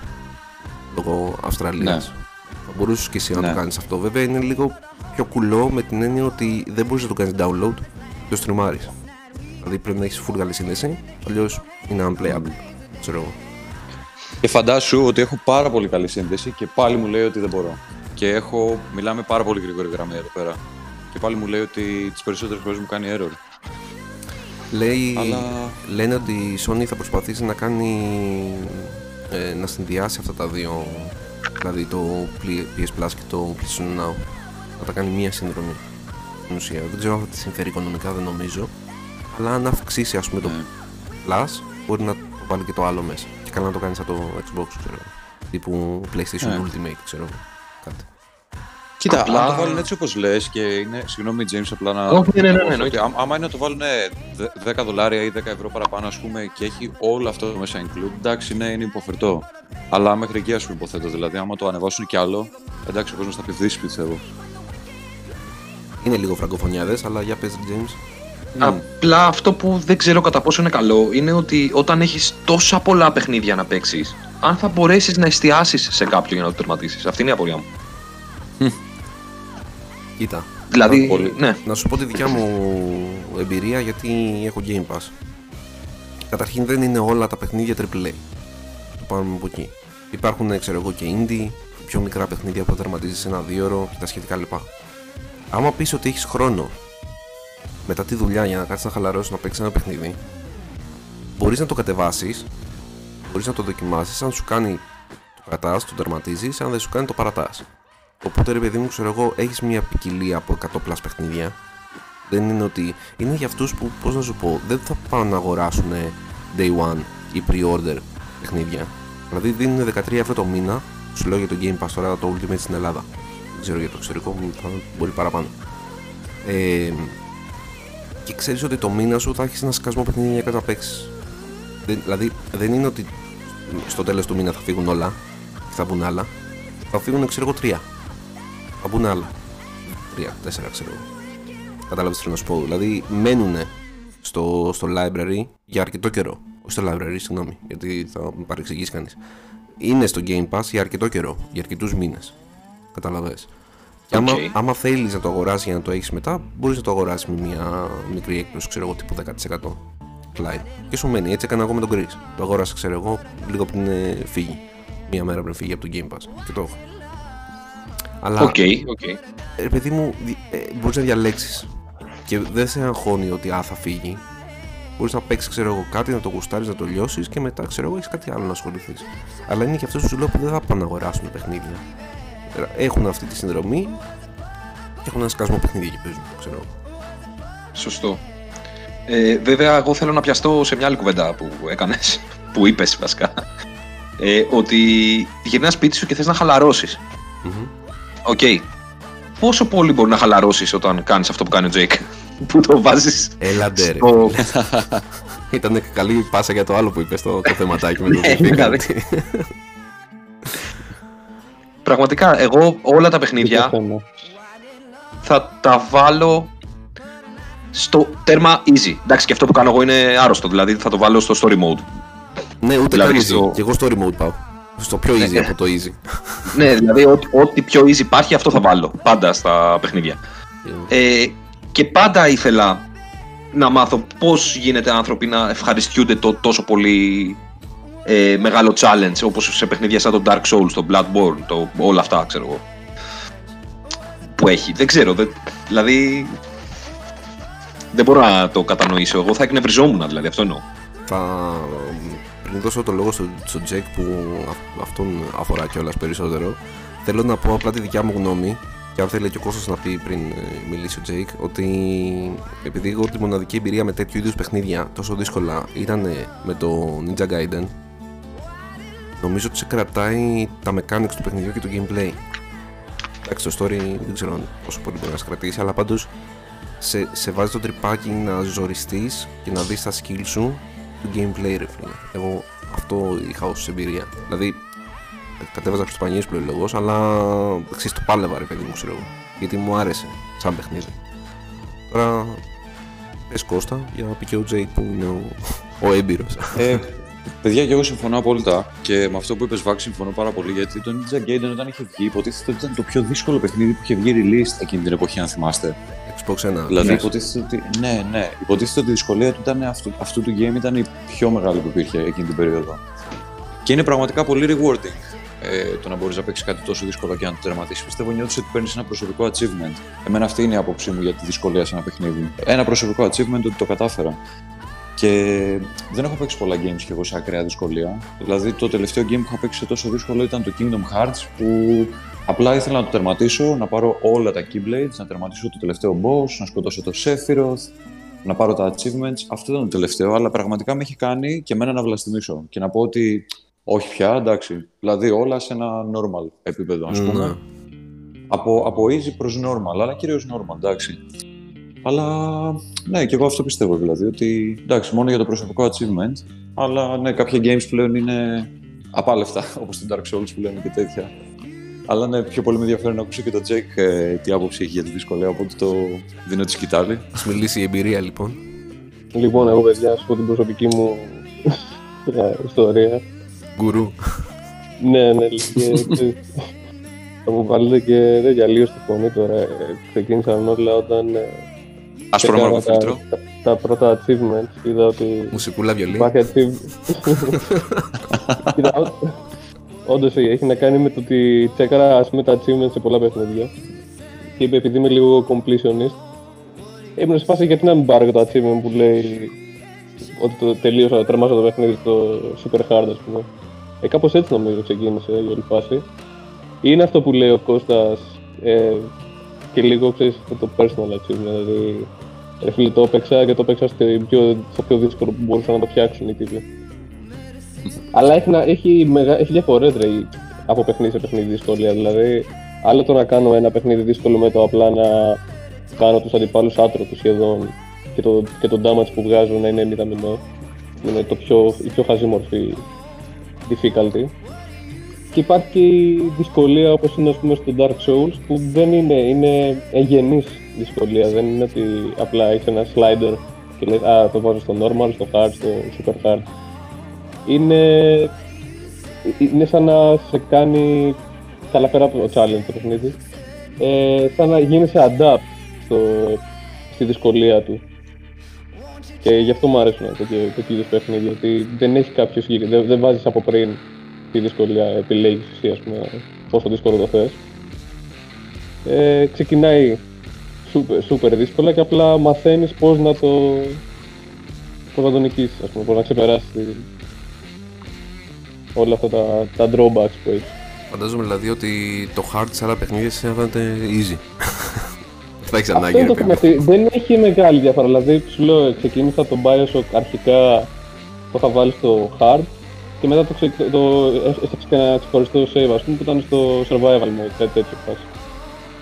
Λόγω Αυστραλίας. Θα μπορούσες και εσύ να Ναι. το κάνεις αυτό. Βέβαια είναι λίγο πιο κουλό με την έννοια ότι δεν μπορείς να το κάνεις download και το στριμάρεις. Δηλαδή πρέπει να έχεις full καλή σύνδεση, αλλιώς είναι unplayable. Ξέρω εγώ. Και φαντάσου ότι έχω πάρα πολύ καλή σύνδεση και πάλι μου λέει ότι δεν μπορώ. Και έχω, μιλάμε πάρα πολύ γρήγορη γραμμή εδώ πέρα. Και πάλι μου λέει ότι τις περισσότερες φορές μου κάνει error. Λέει, Αλλά- Λένε ότι η Sony θα προσπαθήσει να κάνει ε, να συνδυάσει αυτά τα δύο δηλαδή το PS Plus και το PlayStation Now να τα κάνει μία συνδρομή στην ουσία. Δεν ξέρω αν θα τη συμφέρει οικονομικά, δεν νομίζω αλλά αν αυξήσει ας πούμε το Ναι. Plus μπορεί να το βάλει και το άλλο μέσα και καλά να το κάνεις σαν το Xbox ξέρω εγώ. τύπου PlayStation Ναι. Ultimate ξέρω εγώ. κάτι. Κοίτα, Απλά- αν το βάλουν έτσι όπως λες και είναι. Συγγνώμη, James, απλά να. Όχι, ναι, ναι, ναι, να πω εννοείται. ότι ά- Άμα είναι να το βάλουν 10 δολάρια ή 10 ευρώ παραπάνω, ας πούμε, και έχει όλο αυτό μέσα include, εντάξει, ναι, είναι υποφερτό. Αλλά μέχρι εκεί, ας πούμε, υποθέτω. Δηλαδή, άμα το ανεβάσουν κι άλλο, εντάξει, ο κόσμος θα πηδήσει, πιστεύω. Είναι λίγο φραγκοφωνιάδες αλλά για πες James Απλά αυτό που δεν ξέρω κατά πόσο είναι καλό είναι ότι όταν έχεις τόσα πολλά παιχνίδια να παίξεις, αν θα μπορέσεις να εστιάσεις σε κάποιο για να το τερματίσεις. Αυτή είναι η απορία μου. Κοίτα Δηλαδή, πολύ. ναι. Να σου πω τη δικιά μου εμπειρία γιατί έχω Game Pass. Καταρχήν δεν είναι όλα τα παιχνίδια AAA. Το πάμε από εκεί. Υπάρχουν, ξέρω εγώ, και indie, πιο μικρά παιχνίδια που τερματίζεις σε ένα δύο ώρο και τα σχετικά λοιπά. Άμα πεις ότι έχεις χρόνο μετά τη δουλειά για να κάτσεις να χαλαρώσεις να παίξεις ένα παιχνίδι, μπορείς να το κατεβάσεις, μπορείς να το δοκιμάσεις, αν σου κάνει το κρατάς, το τερματίζεις, αν δεν σου κάνει το παρατάς. Οπότε ρε παιδί μου, ξέρω εγώ, έχεις μια ποικιλία από 100 πλάς παιχνίδια. Δεν είναι ότι. Είναι για αυτούς που, πώς να σου πω, δεν θα πάνε να αγοράσουν day one ή pre-order παιχνίδια. Δηλαδή δίνουν 13 ευρώ το μήνα, σου λέω για το Game Pass τώρα το Ultimate στην Ελλάδα. Δεν ξέρω για το εξωτερικό, μου θα μπορεί παραπάνω. Ε, και ξέρεις ότι το μήνα σου θα έχεις ένα σκασμό παιχνίδια για κάτι να παίξει. Δηλαδή δεν είναι ότι στο τέλος του μήνα θα φύγουν όλα και θα μπουν άλλα. Θα φύγουν, ξέρω εγώ, τρία. Θα μπουν άλλα. Τρία, τέσσερα, ξέρω εγώ. Κατάλαβες τι θέλω να σου πω. Δηλαδή μένουν στο, στο library για αρκετό καιρό. Όχι στο library, συγγνώμη, γιατί θα με παρεξηγήσει κανείς. Είναι στο Game Pass για αρκετό καιρό, για αρκετούς μήνες. Καταλαβέ. Και άμα, Οκ. άμα θέλεις να το αγοράσεις για να το έχεις μετά, μπορείς να το αγοράσεις με μια μικρή έκπτωση, ξέρω εγώ, τύπου 10% Klein. Και σου μένει. Έτσι έκανα εγώ με τον Chris. Το αγόρασα, ξέρω εγώ, λίγο πριν ε, φύγει. Μία μέρα πριν φύγει από το Game Pass. Και το έχω. Αλλά OK, OK. ρε παιδί μου, ε, μπορείς να διαλέξεις. Και δεν σε αγχώνει ότι α, θα φύγει. Μπορείς να παίξεις, ξέρω εγώ, κάτι, να το γουστάρεις, να το λιώσεις και μετά, ξέρω εγώ, έχεις κάτι άλλο να ασχοληθείς. Αλλά είναι και αυτός που σου λέω που δεν θα πάνε να αγοράσουν παιχνίδια. Ε, Έχουν αυτή τη συνδρομή και έχουν ένα σκασμό παιχνίδια και παίζουν, ξέρω εγώ. Σωστό. Ε, βέβαια, εγώ θέλω να πιαστώ σε μια άλλη κουβέντα που έκανες, που είπες βασικά. Ε, ότι γυρνάς σπίτι σου και θες να χαλαρώσεις. Μμμ. Οκ. Πόσο πολύ μπορεί να χαλαρώσεις όταν κάνεις αυτό που κάνει ο Τζέικ. που το βάζεις. Έλα ντε, ρε. στο. Ήταν καλή πάσα για το άλλο που είπες το, το θεματάκι με το Ναι, Defeat. δηλαδή. Πραγματικά, εγώ όλα τα παιχνίδια Τι θέμα. θα τα βάλω στο τέρμα easy. Εντάξει, και αυτό που κάνω εγώ είναι άρρωστο. Δηλαδή θα το βάλω στο story mode. ναι, ούτε Δηλαδή καν στο- easy. Και εγώ στο remote πάω. Στο πιο easy Ναι. από το easy. ναι, δηλαδή ό,τι, ό,τι πιο easy υπάρχει, αυτό θα βάλω. Πάντα στα παιχνίδια. Ε, και πάντα ήθελα να μάθω πώς γίνεται άνθρωποι να ευχαριστιούνται το τόσο πολύ ε, μεγάλο challenge όπως σε παιχνίδια σαν το Dark Souls, το Bloodborne, το, όλα αυτά ξέρω εγώ που έχει. Δεν ξέρω, δεν, δηλαδή δεν μπορώ να το κατανοήσω. Εγώ θα εκνευριζόμουν δηλαδή, αυτό εννοώ. Θα πριν δώσω το λόγο στον στο Τζέικ που α- αυτόν αφορά κιόλας περισσότερο, θέλω να πω απλά τη δικιά μου γνώμη και αν θέλει και ο Κώστας να πει πριν ε, μιλήσει ο Τζέικ, ότι επειδή εγώ τη μοναδική εμπειρία με τέτοιου είδους παιχνίδια τόσο δύσκολα ήταν με το Ninja Gaiden, νομίζω ότι σε κρατάει τα mechanics του παιχνιδιού και το gameplay. Εντάξει, το story δεν ξέρω πόσο πολύ μπορεί να σε κρατήσει, αλλά πάντως σε, σε βάζει στο τριπάκι να ζοριστείς και να δεις τα skill σου του gameplay ρε φίλε. Εγώ αυτό είχα ως εμπειρία. Δηλαδή κατέβαζα Χριστοπαναγίες πλοηλογός αλλά ξέρεις το πάλευα ρε παιδί μου ξέρω εγώ. Γιατί μου άρεσε σαν παιχνίδι. Τώρα πες Κώστα για να πει και ο Τζέικ που είναι ο, ο έμπειρος. Ε, παιδιά, και εγώ συμφωνώ απόλυτα. Και με αυτό που είπες, Βάξ, συμφωνώ πάρα πολύ. Γιατί το Ninja Gaiden όταν είχε βγει, υποτίθεται ότι ήταν το πιο δύσκολο παιχνίδι που είχε βγει release εκείνη την εποχή, αν θυμάστε. Xbox 1. Δηλαδή, ναι. υποτίθεται ότι. Ναι, ναι. Υποτίθεται ότι η δυσκολία του ήταν αυτού, αυτού του game ήταν η πιο μεγάλη που υπήρχε εκείνη την περίοδο. Και είναι πραγματικά πολύ rewarding ε, το να μπορείς να παίξεις κάτι τόσο δύσκολο και να το τερματίσεις. Πιστεύω νιώθεις ότι παίρνεις ένα προσωπικό achievement. Εμένα αυτή είναι η άποψή μου για τη δυσκολία σε ένα παιχνίδι. Ένα προσωπικό achievement ότι το κατάφερα. Και δεν έχω παίξει πολλά games κι εγώ σε ακραία δυσκολία. Δηλαδή, το τελευταίο game που είχα παίξει σε τόσο δύσκολο ήταν το Kingdom Hearts, που απλά ήθελα να το τερματίσω, να πάρω όλα τα Keyblades, να τερματίσω το τελευταίο boss, να σκοτώσω το Sephiroth, να πάρω τα achievements. Αυτό ήταν το τελευταίο, αλλά πραγματικά με έχει κάνει και εμένα να βλαστημίσω και να πω ότι όχι πια, εντάξει. Δηλαδή όλα σε ένα normal επίπεδο, ας πούμε. Ναι. Από, από easy προς normal, αλλά κυρίως normal, εντάξει. Αλλά ναι, και εγώ αυτό πιστεύω δηλαδή, ότι εντάξει, μόνο για το προσωπικό achievement, αλλά ναι, κάποια games πλέον είναι απάλευτα, όπως το Dark Souls που λέμε και τέτοια. Αλλά ναι, πιο πολύ με ενδιαφέρει να ακούσω και τον Jake ε, τι άποψη έχει για τη δυσκολία, οπότε το δίνω τη σκητάλη. Ας μιλήσει η εμπειρία λοιπόν. Λοιπόν, εγώ παιδιά, να σου πω την προσωπική μου ε, ιστορία. Γκουρού. Ναι, ναι, και ξέρεις, θα μου βάλετε και τέτοια λίγο στη φωνή τώρα. Ε, Ξεκίνησαν όλα όταν ε, Άσπρο έκανα μαύρο τα, φίλτρο. τα, τα πρώτα achievements. Είδα ότι Μουσικούλα βιολί. υπάρχει achievement. Κοίτα, όντως ε, έχει να κάνει με το ότι τσέκαρα ας πούμε, τα achievements σε πολλά παιχνίδια. Και είπε επειδή είμαι λίγο completionist, ήμουν σε φάση γιατί να μην πάρω και το achievement που λέει ότι το τελείωσα, τερμάσα το παιχνίδι στο super hard ας πούμε. Ε, κάπως έτσι νομίζω ξεκίνησε η όλη φάση. Είναι αυτό που λέει ο Κώστας ε, και λίγο ξέρεις αυτό το personal achievement, δηλαδή ρε φίλε το έπαιξα και το έπαιξα στο πιο, στο πιο δύσκολο που μπορούσαν να το φτιάξουν οι τίτλοι. Αλλά έχει, να, έχει, μεγα, έχει διαφορές ρε, η- από παιχνίδι σε παιχνίδι δυσκολία. Δηλαδή, άλλο το να κάνω ένα παιχνίδι δύσκολο με το απλά να κάνω τους αντιπάλους άτρωτους σχεδόν και το, και το damage που βγάζουν να είναι μηδαμινό. Είναι το πιο, η πιο χαζή μορφή difficulty. Και υπάρχει και η δυσκολία όπως είναι ας πούμε στο Dark Souls που δεν είναι, είναι εγγενής δυσκολία. Δεν είναι ότι απλά έχει ένα slider και λες α το βάζω στο normal, στο hard, στο super hard. Είναι, είναι σαν να σε κάνει καλά πέρα από το challenge το παιχνίδι. Ε, σαν να γίνεσαι adapt στο, στη δυσκολία του. Και γι' αυτό μου αρέσουν τέτοιο, τέτοιο είδους παιχνίδια, ότι δεν έχει κάποιο συγκεκριμένο, δεν, δεν βάζεις από πριν τη δυσκολία, επιλέγεις εσύ ας πούμε πόσο δύσκολο το θες. Ε, ξεκινάει σούπερ, σούπερ δύσκολα και απλά μαθαίνεις πώς να το, πώς να το νικήσεις, ας πούμε, πώς να ξεπεράσεις τη- όλα αυτά τα, τα drawbacks που έχεις. Φαντάζομαι δηλαδή ότι το hard σε άλλα παιχνίδια σε έβαλε easy. Δεν θα έχεις Αυτό ανάγκη είναι ρε το παιδί. θέμα. Δεν έχει μεγάλη διαφορά. Δηλαδή, σου λέω, ξεκίνησα το Bioshock αρχικά το είχα βάλει στο hard και μετά το, ξε... το... έφτιαξα και ένα ξεχωριστό save, ας πούμε, που ήταν στο survival mode, κάτι τέτοιο φάση.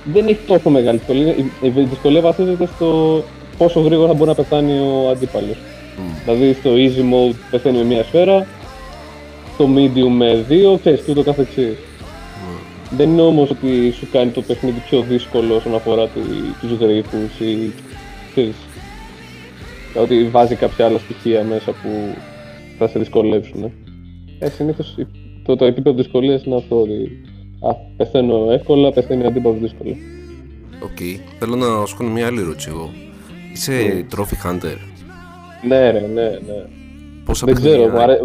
Δεν έχει τόσο μεγάλη δυσκολία. Η- Η δυσκολία βασίζεται στο πόσο γρήγορα μπορεί να πεθάνει ο αντίπαλος. Δηλαδή, στο easy mode πεθαίνει με μία σφαίρα, στο medium με δύο, ξέρεις, και ούτω καθεξής. Δεν είναι όμως ότι σου κάνει το παιχνίδι πιο δύσκολο όσον αφορά τη- τους γρίφους ή ξέρεις, ότι βάζει κάποια άλλα στοιχεία μέσα που θα σε δυσκολεύσουν. Ε, συνήθως η- το, το επίπεδο δυσκολίας είναι αυτό ότι α, πεθαίνω εύκολα, πεθαίνει ο αντίπαλος δύσκολα. Οκ. Θέλω να σου κάνω μια άλλη ερώτηση εγώ. Είσαι Ναι. trophy hunter; Ναι ρε, ναι, ναι. Πόσα Δεν ξέρω, μου παιχνίδια αρέ...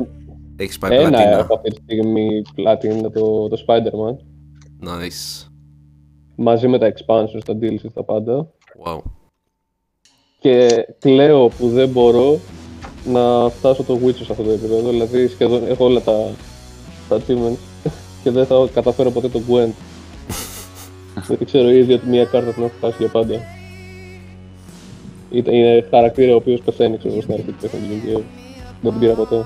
έχεις πάει ένα πλατίνα; έχω αυτή τη στιγμή πλάτινα το, το Spider-Man Nice. μαζί με τα expansions, τα DLC, τα πάντα. Wow. και κλαίω που δεν μπορώ να φτάσω το Witcher σε αυτό το επίπεδο. Δηλαδή σχεδόν έχω όλα τα, τα achievements και δεν θα καταφέρω ποτέ το Gwent. Γιατί ξέρω ήδη ότι μια κάρτα την έχω χάσει για πάντα. Ήταν- Είναι χαρακτήρα ο οποίος πεθαίνει ξέρω, εγώ, στην αρχή του παιχνιδιού και δεν την πήρα ποτέ. Μου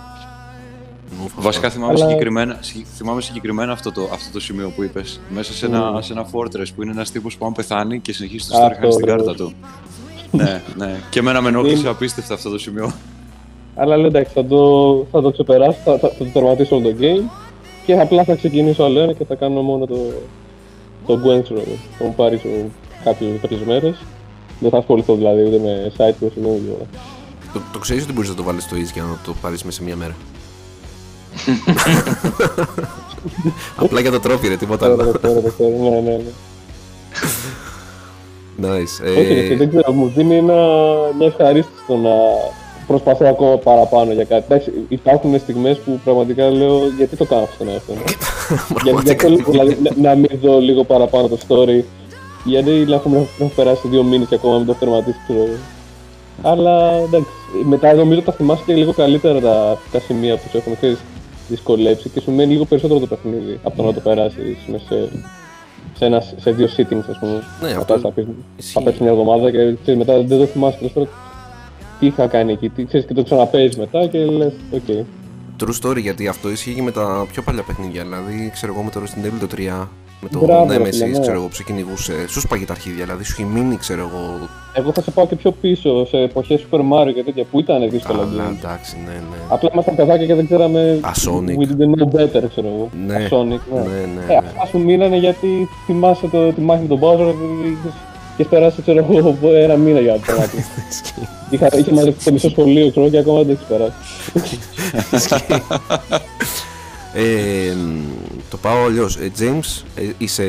φοβάμαι. Βασικά θυμάμαι, Αλλά- συγκεκριμένα, συγκ- θυμάμαι συγκεκριμένα αυτό το, αυτό το σημείο που είπες. Μέσα σε ένα, Mm. σε ένα fortress που είναι ένας τύπος που αν πεθάνει και συνεχίζει το Αυτό, story χάνει την ακριβώς. κάρτα του. ναι, ναι. Και εμένα με ενόχλησε απίστευτα αυτό το σημείο. Αλλά λέω εντάξει, θα το, θα το ξεπεράσω, θα, θα, θα το τερματίσω όλο το game και απλά θα ξεκινήσω άλλο ένα και θα κάνω μόνο το, το Gwen ξέρω εγώ. Θα μου πάρει κάποιες, κάποιες μέρες. Δεν θα ασχοληθώ δηλαδή ούτε με site quest ούτε με τίποτα. Το, το ξέρεις ότι μπορείς να το βάλεις στο easy και να το πάρεις μέσα σε μία μέρα. Απλά για το τρόπι ρε, τίποτα Τώρα άλλο. το ξέρω, το ξέρω, ναι, ναι, ναι. Nice. Όχι, ρε, Ε, δεν ξέρω, μου δίνει ένα, μια ευχαρίστηση το να προσπαθώ ακόμα παραπάνω για κάτι. Εντάξει, υπάρχουν στιγμές που πραγματικά λέω γιατί το κάνω αυτό στον εαυτό μου. Για- Γι' αυτό δηλαδή, να, να μην δω λίγο παραπάνω το story. Γιατί να έχουμε, να έχουν περάσει δύο μήνες και ακόμα μην το τερματίσει, ξέρω εγώ. Αλλά εντάξει, μετά νομίζω τα θυμάσαι και λίγο καλύτερα τα, τα σημεία που σου έχουν ξέρεις, δυσκολέψει και σου μένει λίγο περισσότερο το παιχνίδι από το να το περάσει σε, σε, ένα, σε δύο sittings, ας πούμε. Ναι, Θα αυτό πας, θα πεις, ισχύει. θα πέσει μια εβδομάδα και ξέρεις, μετά δεν το θυμάσαι τέλος πάντων τι είχα κάνει εκεί, τι, ξέρεις, και το ξαναπαίζεις μετά και λες, OK. True story γιατί αυτό ισχύει και με τα πιο παλιά παιχνίδια. Δηλαδή, ξέρω εγώ με το Resident Evil το 3, με το Μπράβο, ρε Nemesis, φίλε, ναι. ξέρω εγώ που σε κυνηγούσε. Σου σπάγει τα αρχίδια, δηλαδή σου έχει μείνει, ξέρω εγώ. Εγώ θα σε πάω και πιο πίσω, σε εποχές Super Mario και τέτοια που ήταν δύσκολα Αλλά games. εντάξει, ναι, ναι. Απλά ήμασταν παιδάκια και δεν ξέραμε. Α, Sonic. We didn't know better, ξέρω εγώ. Ναι, Α, Sonic, ναι. ναι, ναι, Ε, ναι. αυτά σου μείνανε γιατί θυμάσαι το, τη μάχη με τον Bowser και περάσει, ξέρω εγώ, ένα μήνα για το μάτι. Είχα, είχε μαζευτεί το μισό σχολείο, ξέρω και ακόμα δεν το έχει περάσει. Ε, μ, το πάω αλλιώς. Ε, James, ε, είσαι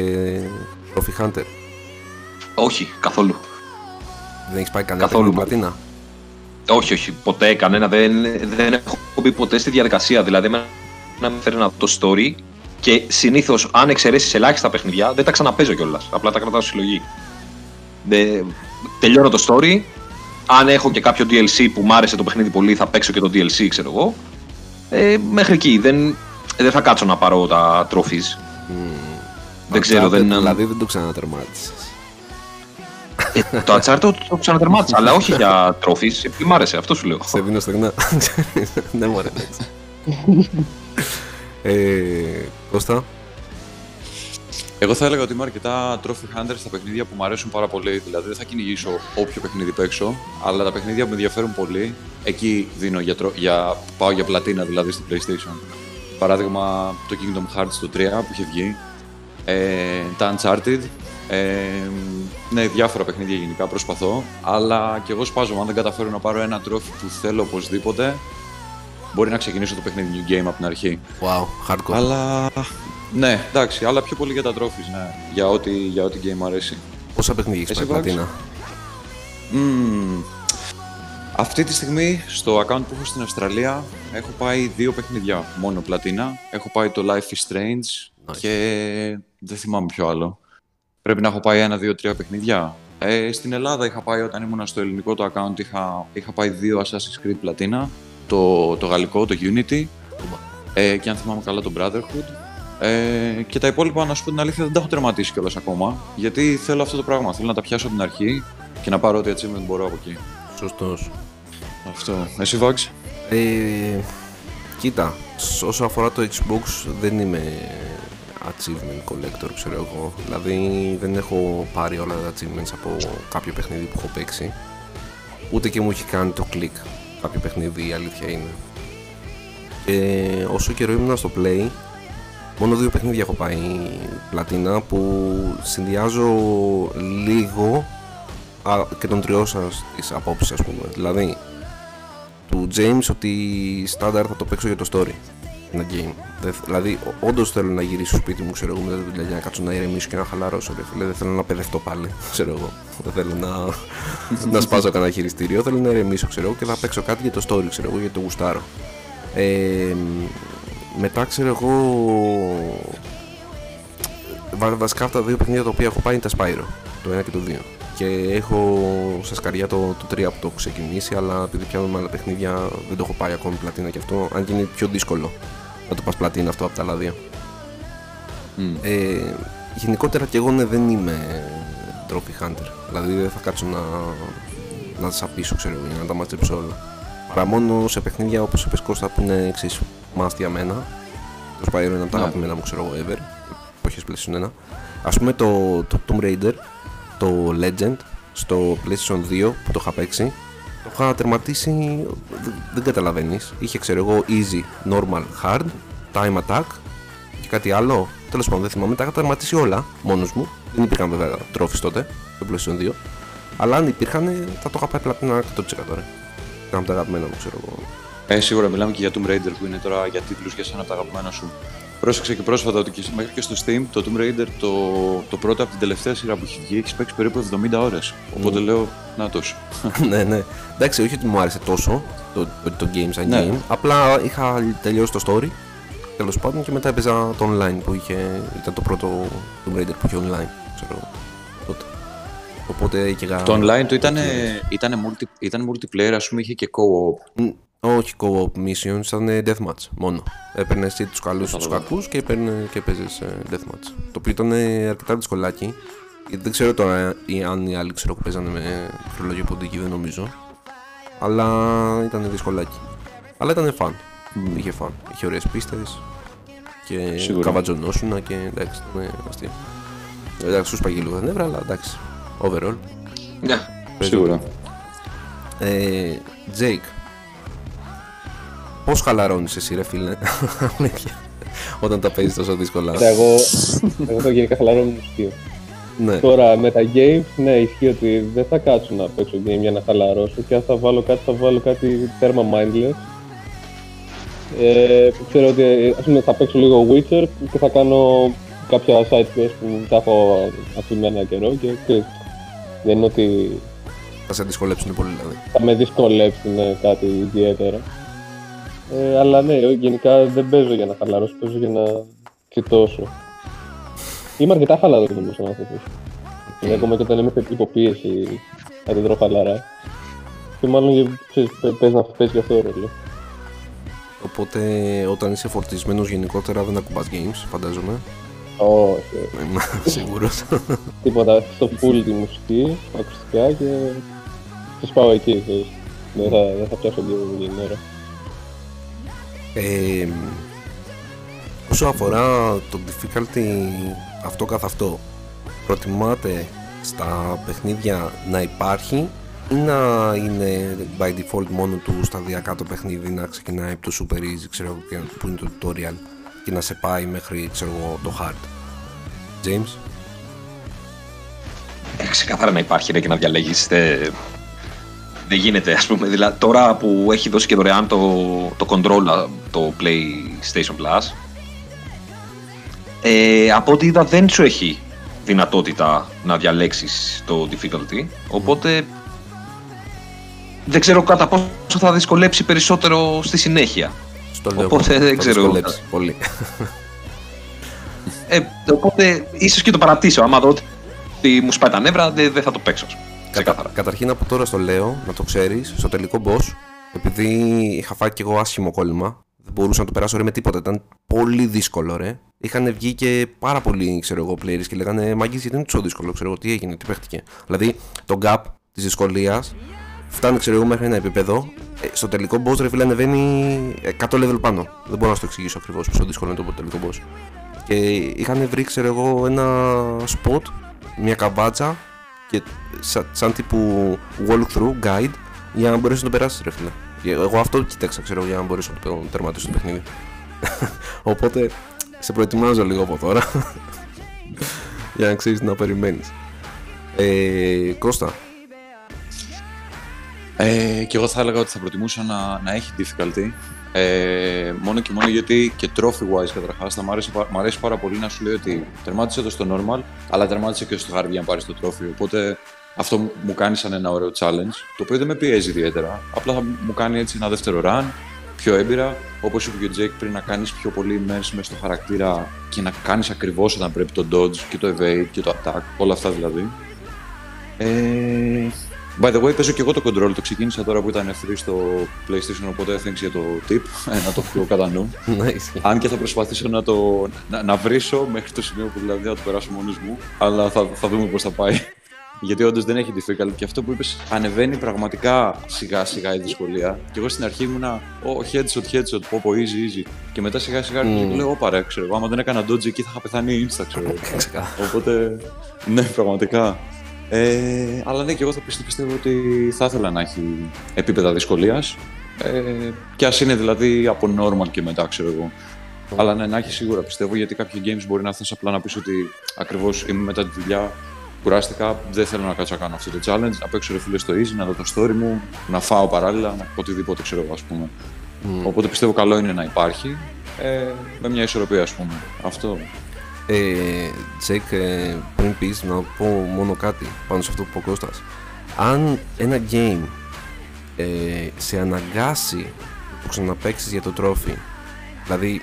Trophy Hunter. Όχι, καθόλου. Δεν έχεις πάει κανένα Καθόλου. παιχνίδι πλατίνα. Όχι, όχι, ποτέ κανένα. Δεν, δεν έχω μπει ποτέ στη διαδικασία. Δηλαδή, εμένα με φέρει να δω το story και συνήθως, αν εξαιρέσεις ελάχιστα παιχνιδιά, δεν τα ξαναπέζω κιόλας. Απλά τα κρατάω στη συλλογή. Δεν... Τελειώνω το story. Αν έχω και κάποιο DLC που μ' άρεσε το παιχνίδι πολύ, θα παίξω και το DLC, ξέρω εγώ. Ε, μέχρι εκεί. Δεν, δεν θα κάτσω να πάρω τα trophies. Δεν ξέρω, Uncharted, δεν. Δηλαδή δεν το ξανατερμάτισες. Ε, το Uncharted το, το ξανατερμάτισα, αλλά όχι για trophies, επειδή μ' άρεσε, αυτό σου λέω. Σε δίνω στεγνά. ναι, μωρέ, εντάξει. ε, Κώστα, Εγώ θα έλεγα ότι είμαι αρκετά trophy hunter στα παιχνίδια που μου αρέσουν πάρα πολύ. Δηλαδή δεν θα κυνηγήσω όποιο παιχνίδι παίξω, αλλά τα παιχνίδια που με ενδιαφέρουν πολύ, εκεί δίνω για, τρο- για, πάω για πλατίνα δηλαδή στο PlayStation. Παράδειγμα το Kingdom Hearts το 3 που είχε βγει, ε, τα Uncharted, ε, ναι, διάφορα παιχνίδια γενικά προσπαθώ, αλλά και εγώ σπάζομαι. Αν δεν καταφέρω να πάρω ένα τρόφι που θέλω οπωσδήποτε, μπορεί να ξεκινήσω το παιχνίδι New Game από την αρχή. wow, hardcore. Αλλά. Ναι, εντάξει, αλλά πιο πολύ για τα trophies, ναι. Για ό,τι, για ό,τι game μου αρέσει. Πόσα παιχνίδια έχεις Εσύ, πάει Βάξ; πλατίνα; Μμμ. Αυτή τη στιγμή στο account που έχω στην Αυστραλία έχω πάει δύο παιχνιδιά μόνο πλατίνα. Έχω πάει το Life is Strange Nice. και δεν θυμάμαι ποιο άλλο. Πρέπει να έχω πάει ένα, δύο, τρία παιχνιδιά. Ε, στην Ελλάδα είχα πάει όταν ήμουν στο ελληνικό το account είχα, είχα πάει δύο Assassin's Creed πλατίνα. Το, το γαλλικό, το Unity ε, και αν θυμάμαι καλά το Brotherhood. Ε, και τα υπόλοιπα, να σου πω την αλήθεια, δεν τα έχω τερματίσει κιόλας ακόμα. Γιατί θέλω αυτό το πράγμα. Θέλω να τα πιάσω από την αρχή και να πάρω ό,τι achievement μπορώ από εκεί. Σωστός. Αυτό. Εσύ, Vax. Ε, κοίτα, σ- όσο αφορά το Xbox δεν είμαι achievement collector, ξέρω εγώ. Δηλαδή δεν έχω πάρει όλα τα achievements από κάποιο παιχνίδι που έχω παίξει. Ούτε και μου έχει κάνει το κλικ κάποιο παιχνίδι, η αλήθεια είναι. Ε, όσο καιρό ήμουν στο Play, μόνο δύο παιχνίδια έχω πάει πλατίνα που συνδυάζω λίγο α, και των τριών σας τις απόψεις ας πούμε. Δηλαδή, του James ότι στάνταρ θα το παίξω για το story. Ένα game. Δεν- δηλαδή, όντως θέλω να γυρίσω στο σπίτι μου, ξέρω εγώ, μετά τη δουλειά για να κάτσω να ηρεμήσω και να χαλαρώσω. Ρε, φίλε. Δεν θέλω να παιδευτώ πάλι, ξέρω εγώ. Δεν θέλω να, να σπάζω κανένα χειριστήριο. Θέλω να ηρεμήσω, ξέρω εγώ, και θα παίξω κάτι για το story, ξέρω εγώ, γιατί το γουστάρω. Ε, μετά, ξέρω εγώ. βα- Βασικά αυτά τα δύο παιχνίδια τα οποία έχω πάει είναι τα Spyro. Το 1 και το 2. Και έχω στα σκαριά το, το 3 που το έχω ξεκινήσει, αλλά επειδή πιάνω με άλλα παιχνίδια δεν το έχω πάει ακόμη πλατίνα και αυτό, αν και είναι πιο δύσκολο να το πας πλατίνα αυτό από τα άλλα δύο. Μμ. Ε, γενικότερα και εγώ ναι, δεν είμαι trophy hunter. Δηλαδή δεν θα κάτσω να, να τα σαπίσω, ξέρω εγώ, για να τα μαζέψω όλα. Παρά μόνο σε παιχνίδια όπως είπες Κώστα που είναι εξής must για μένα. Το Spyro είναι από τα Ναι. αγαπημένα μου, ξέρω εγώ, ever. Εποχές PlayStation 1. Ας πούμε το, το Tomb Raider, το Legend, στο PlayStation 2 που το είχα παίξει. Το είχα τερματίσει, δεν, δεν καταλαβαίνεις. Είχε ξέρω εγώ easy, normal, hard, time attack και κάτι άλλο. Τέλος πάντων, δεν θυμάμαι. Τα είχα τερματίσει όλα μόνος μου. Δεν υπήρχαν βέβαια τρόφις τότε στο PlayStation 2. Αλλά αν υπήρχαν, θα το είχα πάει πλατινά 100% τώρα. Ήταν από τα αγαπημένα μου, ξέρω εγώ. Ε, σίγουρα μιλάμε και για Tomb Raider που είναι τώρα για τίτλους για σένα από τα αγαπημένα σου. Πρόσεξε και πρόσφατα ότι και, μέχρι και στο Steam το Tomb Raider το, το πρώτο από την τελευταία σειρά που έχει βγει έχει παίξει περίπου 70 ώρες. Οπότε λέω, να τόσο. ναι, ναι. Εντάξει, όχι ότι μου άρεσε τόσο το, το, το game σαν Ναι. game. Απλά είχα τελειώσει το story. Τέλος πάντων και μετά έπαιζα το online που είχε. ήταν το πρώτο Tomb Raider που είχε online. Ξέρω εγώ. Τότε. Οπότε έκαιγα. Το online του ήταν, ήταν, multi, ήταν multiplayer, ας πούμε, είχε και co-op. Μ, Όχι co-op missions, ήταν deathmatch μόνο. Έπαιρνε εσύ τους καλούς τους Κατάλαβα. κακούς και, έπαιρνε και παίζες deathmatch. Το οποίο ήταν αρκετά δυσκολάκι. Γιατί δεν ξέρω τώρα ή αν οι άλλοι ξέρω που παίζανε με χρονολογία ποντική, δεν νομίζω. Αλλά ήταν δυσκολάκι. Αλλά ήταν fun. Είχε fun. Είχε ωραίες πίστες και Σίγουρα. καβατζονόσουνα και εντάξει, ήταν αστείο. Εντάξει, σου σπαγεί λίγο τα νεύρα, αλλά εντάξει. Overall. Ναι. Σίγουρα. Ε, Jake, πώς χαλαρώνεις εσύ ρε φίλε, αλήθεια, όταν τα παίζεις τόσο δύσκολα. Κοίτα, εγώ, εγώ το γενικά χαλαρό μου στείο. ναι, Τώρα με τα games, ναι, ισχύει ότι δεν θα κάτσω να παίξω game για να χαλαρώσω και αν θα βάλω κάτι, θα βάλω κάτι τέρμα mindless. Ε, που ξέρω ότι ας πούμε, θα παίξω λίγο Witcher και θα κάνω κάποια side quest που τα έχω αφημένα καιρό και ξέρεις, δεν είναι ότι θα σε δυσκολέψουν πολύ δηλαδή. θα με δυσκολέψει ναι, κάτι ιδιαίτερα. Ε, αλλά ναι, γενικά δεν παίζω για να χαλαρώσω, παίζω για να κοιτώσω. Είμαι αρκετά χαλαρός νομίζω σαν άνθρωπος. Okay. Ακόμα και όταν είμαι υποπίεση, θα την τρώω χαλαρά. Και μάλλον για- ξέρεις, παι- παίζει να παίζει και αυτό ρόλο. Οπότε όταν είσαι φορτισμένος γενικότερα δεν ακουμπάς games, φαντάζομαι. Όχι, Είμαι σίγουρος. τίποτα. Στο full τη μουσική, ακουστικά και τις πάω εκεί. ξέρεις. Δεν θα, δεν θα πιάσω λίγο για την ώρα. Ε, όσο αφορά το difficulty αυτό καθ' αυτό, προτιμάτε στα παιχνίδια να υπάρχει ή να είναι by default μόνο του σταδιακά το παιχνίδι να ξεκινάει από το super easy ξέρω, εγώ, και- που είναι το tutorial και να σε πάει μέχρι ξέρω, εγώ, το hard. James, Ε, ξεκάθαρα να υπάρχει ρε, και να διαλέγεις. Δεν γίνεται, ας πούμε. Δηλαδή, τώρα που έχει δώσει και δωρεάν το, το control α, το PlayStation Plus, ε, από ό,τι είδα δεν σου έχει δυνατότητα να διαλέξεις το difficulty, οπότε δεν ξέρω κατά πόσο θα δυσκολέψει περισσότερο στη συνέχεια. στο λέω Οπότε θα δεν ξέρω. δυσκολέψει πολύ. Ε, οπότε ίσως και το παρατήσω. Άμα δω ότι μου σπάει τα νεύρα, δεν, δεν θα το παίξω. Ας πούμε. Ξεκάθαρα. Καταρχήν από τώρα στο λέω, να το ξέρεις, στο τελικό boss, επειδή είχα φάει κι εγώ άσχημο κόλλημα, δεν μπορούσα να το περάσω ρε με τίποτα. Ήταν πολύ δύσκολο ρε. Είχαν βγει και πάρα πολλοί, ξέρω εγώ, players και λέγανε Μαγκής γιατί είναι τόσο δύσκολο, ξέρω εγώ, τι έγινε, τι παίχτηκε. Δηλαδή, το gap της δυσκολίας φτάνει, ξέρω εγώ, μέχρι ένα επίπεδο. Ε, στο τελικό boss, ρε φίλε, ανεβαίνει 100 level πάνω. Δεν μπορώ να σου το εξηγήσω ακριβώς πόσο δύσκολο είναι το τελικό boss. Και είχαν βρει, ξέρω εγώ, ένα spot, μια καβάτσα και σαν, σαν τύπου walkthrough guide για να μπορέσει να το περάσεις, ρε φίλε. Και Εγώ αυτό κοίταξα, ξέρω, για να μπορέσω να το τερματίσω το παιχνίδι. Οπότε σε προετοιμάζω λίγο από τώρα για να ξέρεις τι να περιμένεις. Ε, Κώστα, Ε, και εγώ θα έλεγα ότι θα προτιμούσα να, να έχει difficulty. Ε, μόνο και μόνο γιατί και trophy wise καταρχάς θα μ' αρέσει, πα- μ' αρέσει πάρα πολύ να σου λέει ότι τερμάτισε το στο normal, αλλά τερμάτισε και στο hard για να πάρεις το trophy. Οπότε αυτό μου- μου κάνει σαν ένα ωραίο challenge, το οποίο δεν με πιέζει ιδιαίτερα. Απλά θα μου κάνει έτσι ένα δεύτερο run, πιο έμπειρα. Όπως είπε και ο Jake πριν, να κάνεις πιο πολύ immerse μέσα στο χαρακτήρα και να κάνεις ακριβώς όταν πρέπει το dodge και το evade και το attack, όλα αυτά δηλαδή. Ε, by the way, παίζω και εγώ το control. Το ξεκίνησα τώρα που ήταν free στο PlayStation, οπότε thanks για το tip, ε, να το έχω κατά νου. ναι, ισχύει. Αν και θα προσπαθήσω να το να, να βρίσω μέχρι το σημείο που δηλαδή θα το περάσω μόνος μου, αλλά θα, θα δούμε πώς θα πάει. Γιατί όντως δεν έχει difficult και αυτό που είπες ανεβαίνει πραγματικά σιγά σιγά η δυσκολία. Και εγώ στην αρχή ήμουνα, oh, headshot, headshot, πω πω, easy, easy. Και μετά σιγά σιγά Mm. mm. λέω, όπα ρε, ξέρω εγώ, άμα δεν έκανα dodge εκεί θα είχα πεθάνει insta, ξέρω εγώ. Ξεκάθαρα. Οπότε, ναι, πραγματικά. Ε, αλλά ναι, και εγώ θα πιστεύω, πιστεύω ότι θα ήθελα να έχει επίπεδα δυσκολίας. Ε, και ας είναι δηλαδή από normal και μετά, ξέρω εγώ. Αλλά ναι, να έχει σίγουρα πιστεύω γιατί κάποια games μπορεί να θες απλά να πεις ότι ακριβώς είμαι μετά τη δουλειά, κουράστηκα, δεν θέλω να κάτσω να κάνω αυτό το challenge, να παίξω ρε φίλε στο easy, να δω το story μου, να φάω παράλληλα, να οτιδήποτε ξέρω εγώ, ας πούμε. Οπότε πιστεύω καλό είναι να υπάρχει ε, με μια ισορροπία, ας πούμε. Αυτό. Ε, Τζέικ, ε, πριν πεις να πω μόνο κάτι πάνω σε αυτό που είπε ο Κώστας. Αν ένα game ε, σε αναγκάσει να το ξαναπαίξεις για το trophy, δηλαδή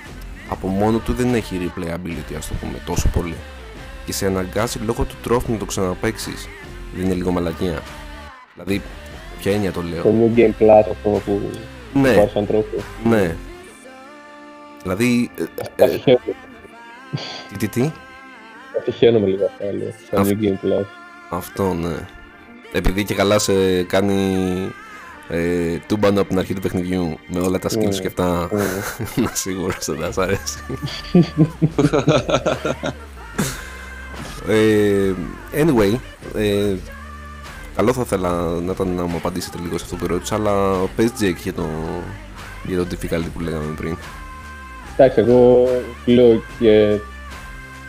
από μόνο του δεν έχει replayability ας το πούμε τόσο πολύ και σε αναγκάσει λόγω του trophy να το ξαναπαίξεις, δεν είναι λίγο μαλακία. Δηλαδή, ποια έννοια το λέω; Το New Game Plus αυτό που Ναι, υπάρχει σαν τρόπο. ναι. Δηλαδή, ε, ε, Ατυχαίνομαι- τι, τι, τι, Ατυχαίνομαι λίγο αυτά, λέω, σαν Αυτό. New Game Plus. Αυτό ναι. Επειδή και καλά σε κάνει ε, τούμπανο από την αρχή του παιχνιδιού με όλα τα skills Ναι. και αυτά, Ναι. να σίγουρα δεν θα σ' αρέσει. ε, anyway, ε, καλό θα ήθελα να ήταν να μου απαντήσετε λίγο σε αυτό που ρώτησα, αλλά πες Jake για το, για το difficulty που λέγαμε πριν. Εντάξει, εγώ λέω και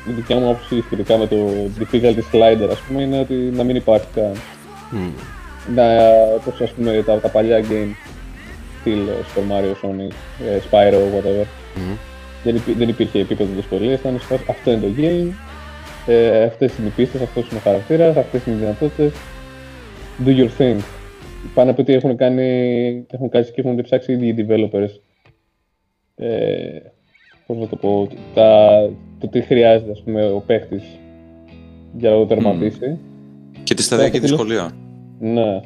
η δικιά μου άποψη σχετικά με το difficulty slider, ας πούμε, είναι ότι να μην υπάρχει καν. Μμ, Να, όπως ας πούμε τα, τα παλιά game, στυλ ε, Super Mario, Sonic, ε, Spyro, whatever. μμ. Δεν, υπή- δεν υπήρχε επίπεδο δυσκολίας, ήταν σε φάση, αυτό είναι το game, ε, αυτές είναι οι πίστες, αυτός είναι ο χαρακτήρας, αυτές είναι οι δυνατότητες. Do your thing. Πάνε από ότι έχουν κάνει, έχουν κάτσει και έχουν ψάξει οι ίδιοι developers. Ε, πώς να το πω, τα, το τι χρειάζεται ας πούμε, ο παίχτης για να το τερματίσει. Και τη σταδιακή Αυτό λέω. δυσκολία. Ναι.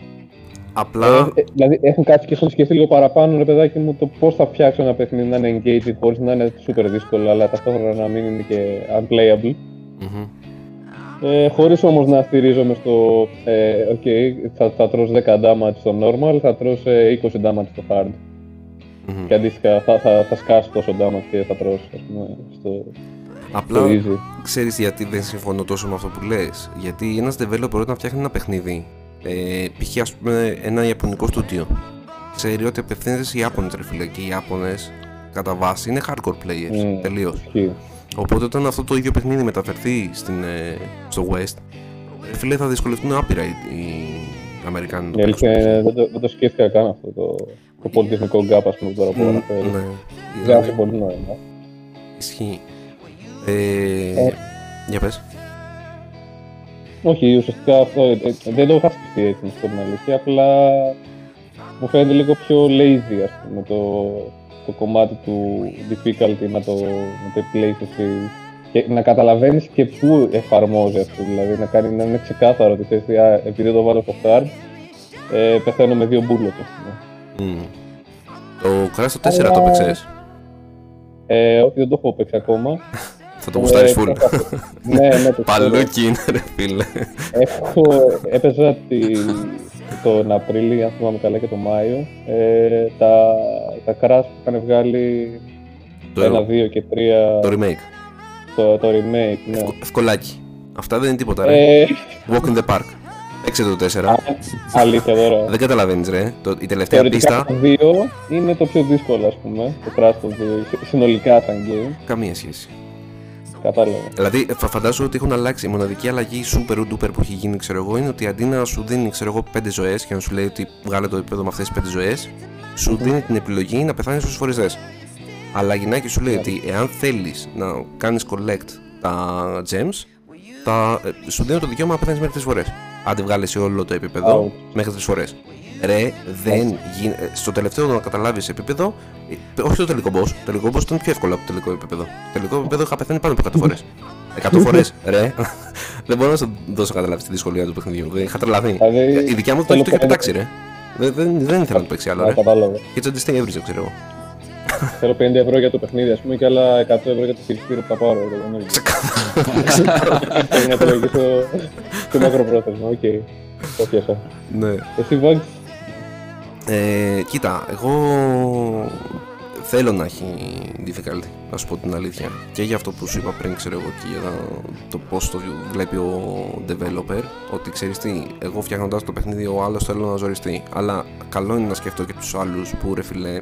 Απλά, Ε, ε, δηλαδή έχουν κάτσει και έχουν σκεφτεί λίγο παραπάνω, ρε παιδάκι μου, το πώς θα φτιάξω ένα παιχνίδι να είναι engaging χωρίς να είναι super δύσκολο, αλλά ταυτόχρονα να μην είναι και unplayable. μμμ, Ε, χωρίς όμως να στηρίζομαι στο ε, ok, θα, θα τρως 10 damage στο normal, θα τρως ε, 20 damage στο hard. Μμμ. Και αντίστοιχα θα, θα, θα σκάσει τόσο damage και θα τρως ας πούμε, στο, απλά στο easy. Ξέρεις γιατί δεν συμφωνώ τόσο με αυτό που λες. Γιατί ένας developer όταν φτιάχνει ένα παιχνίδι, ε, π.χ. ας πούμε ένα ιαπωνικό στούντιο, ξέρει ότι απευθύνεται σε Ιάπωνες ρε φίλε. Και οι Ιάπωνες κατά βάση είναι hardcore players. Mm. Τελείως. Ισχύει. Οπότε όταν αυτό το ίδιο παιχνίδι μεταφερθεί στην, ε, στο West, ρε φίλε θα δυσκολευτούν άπειρα οι, οι Αμερικάνοι. να το Η αλήθεια παίξουν. είναι, δεν, το, δεν το σκέφτηκα καν αυτό το, το πολυτεχνικός gap ας πούμε τώρα που Μμ, αναφέρεις. Ναι. Βγάζει Δηλαδή, πολύ νόημα. Ισχύει. Ε, για πες. Όχι, ουσιαστικά αυτό ε, ε, δεν το είχα σκεφτεί έτσι να σου πω την αλήθεια. Απλά μου φαίνεται λίγο πιο lazy ας πούμε, το, το κομμάτι του difficulty να το, να το επιλέγεις εσύ και να καταλαβαίνεις και πού εφαρμόζει αυτό. Δηλαδή να, κάνει, να είναι ξεκάθαρο ότι θες, «Α, επειδή το βάλω στο hard, ε, πεθαίνω με δύο μπουλlet. Ας πούμε. Μμ. Το Crash το 4 Αλλά- το παίξες. Ε, όχι, δεν το έχω παίξει ακόμα. Θα το γουστάρεις Ε, full. ναι, ναι, το ξέρω. Παλούκι είναι ρε φίλε. Έχω, έπαιζα τη, τον Απρίλιο, αν θυμάμαι καλά, και τον Μάιο. Ε, τα, τα crash που είχαν βγάλει Το, 1, 2 και 3, το remake. το, το remake, ναι. Ευκο- Ευκολάκι. Αυτά δεν είναι τίποτα ρε. Ε, Walk in the park. Παίξε το 4. αλήθεια τώρα. Δεν καταλαβαίνεις ρε. Το, η τελευταία Θεωρητικά πίστα, το 2 είναι το πιο δύσκολο, ας πούμε. Το crash το 2, συ- συνολικά σαν game. καμία σχέση. Κατάλαβα. Δηλαδή, φα- φαντάζομαι ότι έχουν αλλάξει. Η μοναδική αλλαγή super duper που έχει γίνει, ξέρω εγώ, είναι ότι αντί να σου δίνει, ξέρω εγώ, 5 ζωές και να σου λέει ότι βγάλε το επίπεδο με αυτές τις 5 ζωές, σου δίνει την επιλογή να πεθάνεις όσε φορέ θες. Αλλά γυναίκη σου λέει ότι εάν θέλεις να κάνεις collect τα gems, θα, ε, σου δίνει το δικαίωμα να πεθάνεις μέχρι 3 φορές. Αν τη βγάλεις σε όλο το επίπεδο, Ouch. μέχρι 3 φορές. Ρε, δεν γίνεται. Στο τελευταίο να καταλάβεις επίπεδο, ε, όχι το τελικό boss. Το τελικό boss ήταν πιο εύκολο από το τελικό επίπεδο. Το τελικό επίπεδο είχα πεθάνει πάνω από 100 φορές. 100 φορές, ρε. δεν μπορώ να σου δώσω να καταλάβεις τη δυσκολία του παιχνιδιού. Δεν είχα τρελαθεί. Δηλαδή, Η δικιά μου το θέλω έχει το είχε πέντε- πετάξει, ρε. Δεν, δεν, δεν ήθελα να το παίξει άλλο, Α, ρε. κατάλαβα. Και έτσι αντιστοιχεία έβριζε, ξέρω εγώ. Θέλω 50 ευρώ για το παιχνίδι, ας πούμε, και άλλα 100 ευρώ για το χειριστήριο που θα πάρω. ρε, δεν είναι. Πρέπει να υπολογίσω το μακροπρόθεσμα, οκ. Το πιάσα. ναι. Εσύ Vax, Ε, κοίτα, εγώ θέλω να έχει difficulty, να σου πω την αλήθεια. Και για αυτό που σου είπα πριν, ξέρω εγώ, και για το, το πώς το βλέπει ο developer, ότι ξέρεις τι, εγώ φτιάχνοντας το παιχνίδι, ο άλλος θέλω να ζοριστεί. Αλλά καλό είναι να σκεφτώ και τους άλλους που ρε φιλέ,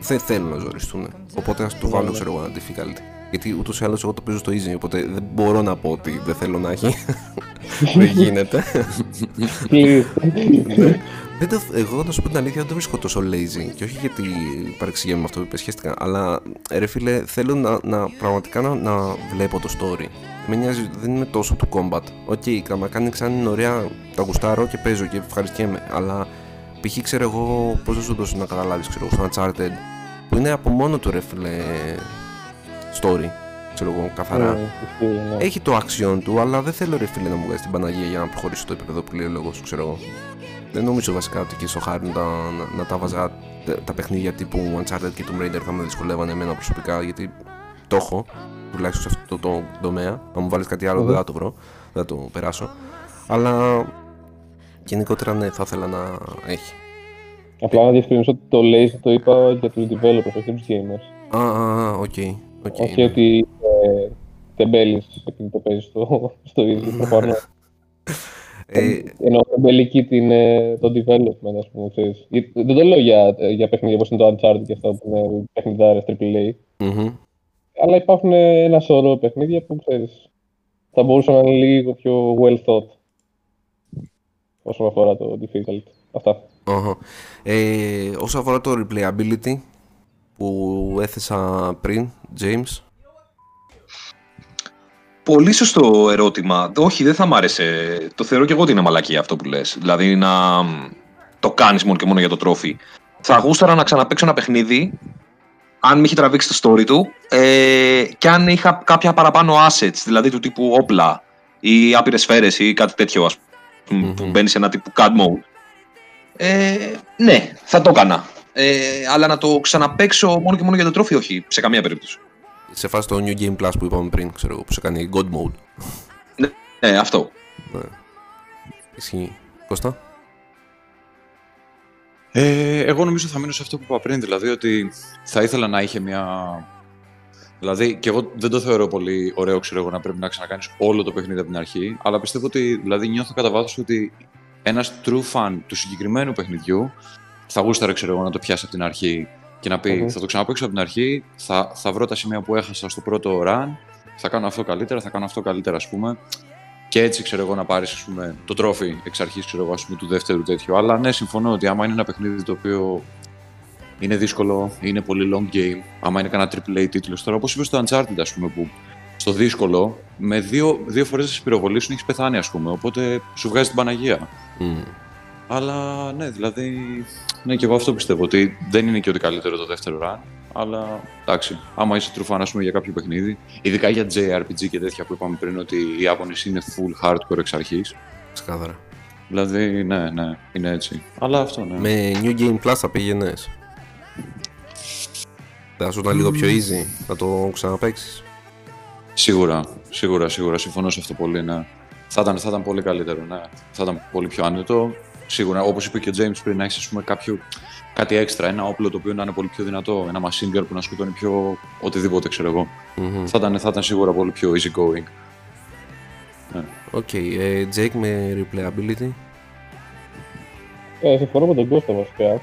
δεν θέλουν να ζοριστούν. Οπότε ας του βάλω, ξέρω εγώ, ένα difficulty. Γιατί ούτως ή άλλως εγώ το παίζω στο easy, οπότε δεν μπορώ να πω ότι δεν θέλω να έχει. δεν γίνεται. Please. Δεν το, εγώ να σου πω την αλήθεια δεν το βρίσκω τόσο lazy και όχι γιατί παρεξηγιέμαι με αυτό που είπες σχέστηκα αλλά ρε φίλε θέλω να, να πραγματικά να, να βλέπω το story με νοιάζει, δεν είναι τόσο του combat OK, okay, η mechanics αν είναι ωραία τα γουστάρω και παίζω και ευχαριστιέμαι αλλά π.χ. ξέρω εγώ πώς θα σου δώσω να καταλάβεις ξέρω εγώ στο Uncharted που είναι από μόνο του ρε φίλε story ξέρω εγώ καθαρά Ναι, ισχύει, ναι. έχει το action του, αλλά δεν θέλω ρε φίλε να μου βγάζει την Παναγία για να προχωρήσω στο επίπεδο που λέει ο λόγος, ξέρω εγώ. Δεν νομίζω βασικά ότι και στο χάρη να, τα- να, να τα βάζα τα, τα παιχνίδια τύπου Uncharted και Tomb Raider θα με δυσκολεύανε εμένα προσωπικά γιατί το έχω, τουλάχιστον σε αυτό το, το τομέα. Αν μου βάλεις κάτι άλλο δεν θα το βρω, δεν θα το περάσω. Αλλά γενικότερα ναι, θα ήθελα να έχει. Απλά να διευκρινίσω ότι το lazy το είπα για τους developers, όχι τους gamers. Α, α, α, οκ. οκ, όχι ναι. ότι ε, τεμπέλης επειδή το παίζεις στο, στο easy, προφανώς. Ε, Εννοώ τεμπέλικη την, ε, το development, ας πούμε, ξέρεις. Γιατί- Δεν το λέω για, για παιχνίδια όπως είναι το Uncharted και αυτά που είναι παιχνιδάρες AAA. μμμ. Αλλά υπάρχουν ε, ένα σωρό παιχνίδια που ξέρεις, θα μπορούσαν να είναι λίγο πιο well thought όσον αφορά το difficult. Αυτά. Αχα. Ε, όσο αφορά το replayability που έθεσα πριν, James. Πολύ σωστό ερώτημα. Όχι, δεν θα μ' άρεσε. Το θεωρώ και εγώ ότι είναι μαλακία αυτό που λες. Δηλαδή να μ, το κάνεις μόνο και μόνο για το τρόφι. Θα γούσταρα να ξαναπαίξω ένα παιχνίδι αν με είχε τραβήξει το story του ε, και αν είχα κάποια παραπάνω assets, δηλαδή του τύπου όπλα ή άπειρες σφαίρες ή κάτι τέτοιο ας πούμε, Μμμ. που μπαίνει σε ένα τύπου CAD mode. Ε, ναι, θα το έκανα. Ε, αλλά να το ξαναπαίξω μόνο και μόνο για το τρόφι, όχι, σε καμία περίπτωση. Σε φάση το New Game Plus που είπαμε πριν, ξέρω εγώ, που σε κάνει God Mode. Ναι, αυτό. Ναι. Ισχύει. Κώστα; Ε, εγώ νομίζω θα μείνω σε αυτό που είπα πριν, δηλαδή ότι θα ήθελα να είχε μια. Δηλαδή, και εγώ δεν το θεωρώ πολύ ωραίο, ξέρω εγώ, να πρέπει να ξανακάνεις όλο το παιχνίδι από την αρχή. Αλλά πιστεύω ότι, δηλαδή, νιώθω κατά βάθος ότι ένας true fan του συγκεκριμένου παιχνιδιού θα γούσταρε, ξέρω εγώ, να το πιάσει από την αρχή και να πει: Μμμ. Θα το ξαναπέξω από την αρχή, θα, θα βρω τα σημεία που έχασα στο πρώτο run, θα κάνω αυτό καλύτερα, θα κάνω αυτό καλύτερα, ας πούμε. Και έτσι, ξέρω εγώ, να πάρεις το τρόφι εξ αρχής του δεύτερου τέτοιου. Αλλά ναι, συμφωνώ ότι άμα είναι ένα παιχνίδι το οποίο είναι δύσκολο, είναι πολύ long game, άμα είναι κανένα AAA τίτλος τώρα, όπως είπες στο Uncharted, ας πούμε, που στο δύσκολο, με δύο, δύο φορές τις πυροβολίες έχεις πεθάνει, ας πούμε. Οπότε σου βγάζει την Παναγία. Μμ. Αλλά ναι, δηλαδή. Ναι, και εγώ αυτό πιστεύω. Ότι δεν είναι και ότι καλύτερο το δεύτερο run. Αλλά εντάξει, άμα είσαι τρουφάν, ας πούμε, για κάποιο παιχνίδι, ειδικά για JRPG και τέτοια που είπαμε πριν, ότι οι Ιάπωνες είναι full hardcore εξ αρχής. Ξεκάθαρα. Δηλαδή, ναι, ναι, είναι έτσι. Αλλά αυτό, ναι. Με New Game Plus θα πήγαινες. Θα σου ήταν λίγο πιο easy να το ξαναπέξει. Σίγουρα, σίγουρα, σίγουρα. Συμφωνώ σε αυτό πολύ, ναι. Θα ήταν, θα ήταν πολύ καλύτερο, ναι. Θα ήταν πολύ πιο άνετο. Σίγουρα, όπως είπε και ο James πριν, να έχεις ας πούμε, κάποιο, κάτι έξτρα, ένα όπλο το οποίο να είναι πολύ πιο δυνατό, ένα machine gun που να σκοτώνει πιο οτιδήποτε, ξέρω εγώ. Μμμ. Θα ήταν, θα ήταν σίγουρα πολύ πιο easy going. OK. ε, Jake με replayability; Ε, συμφωνώ με τον Κώστα βασικά.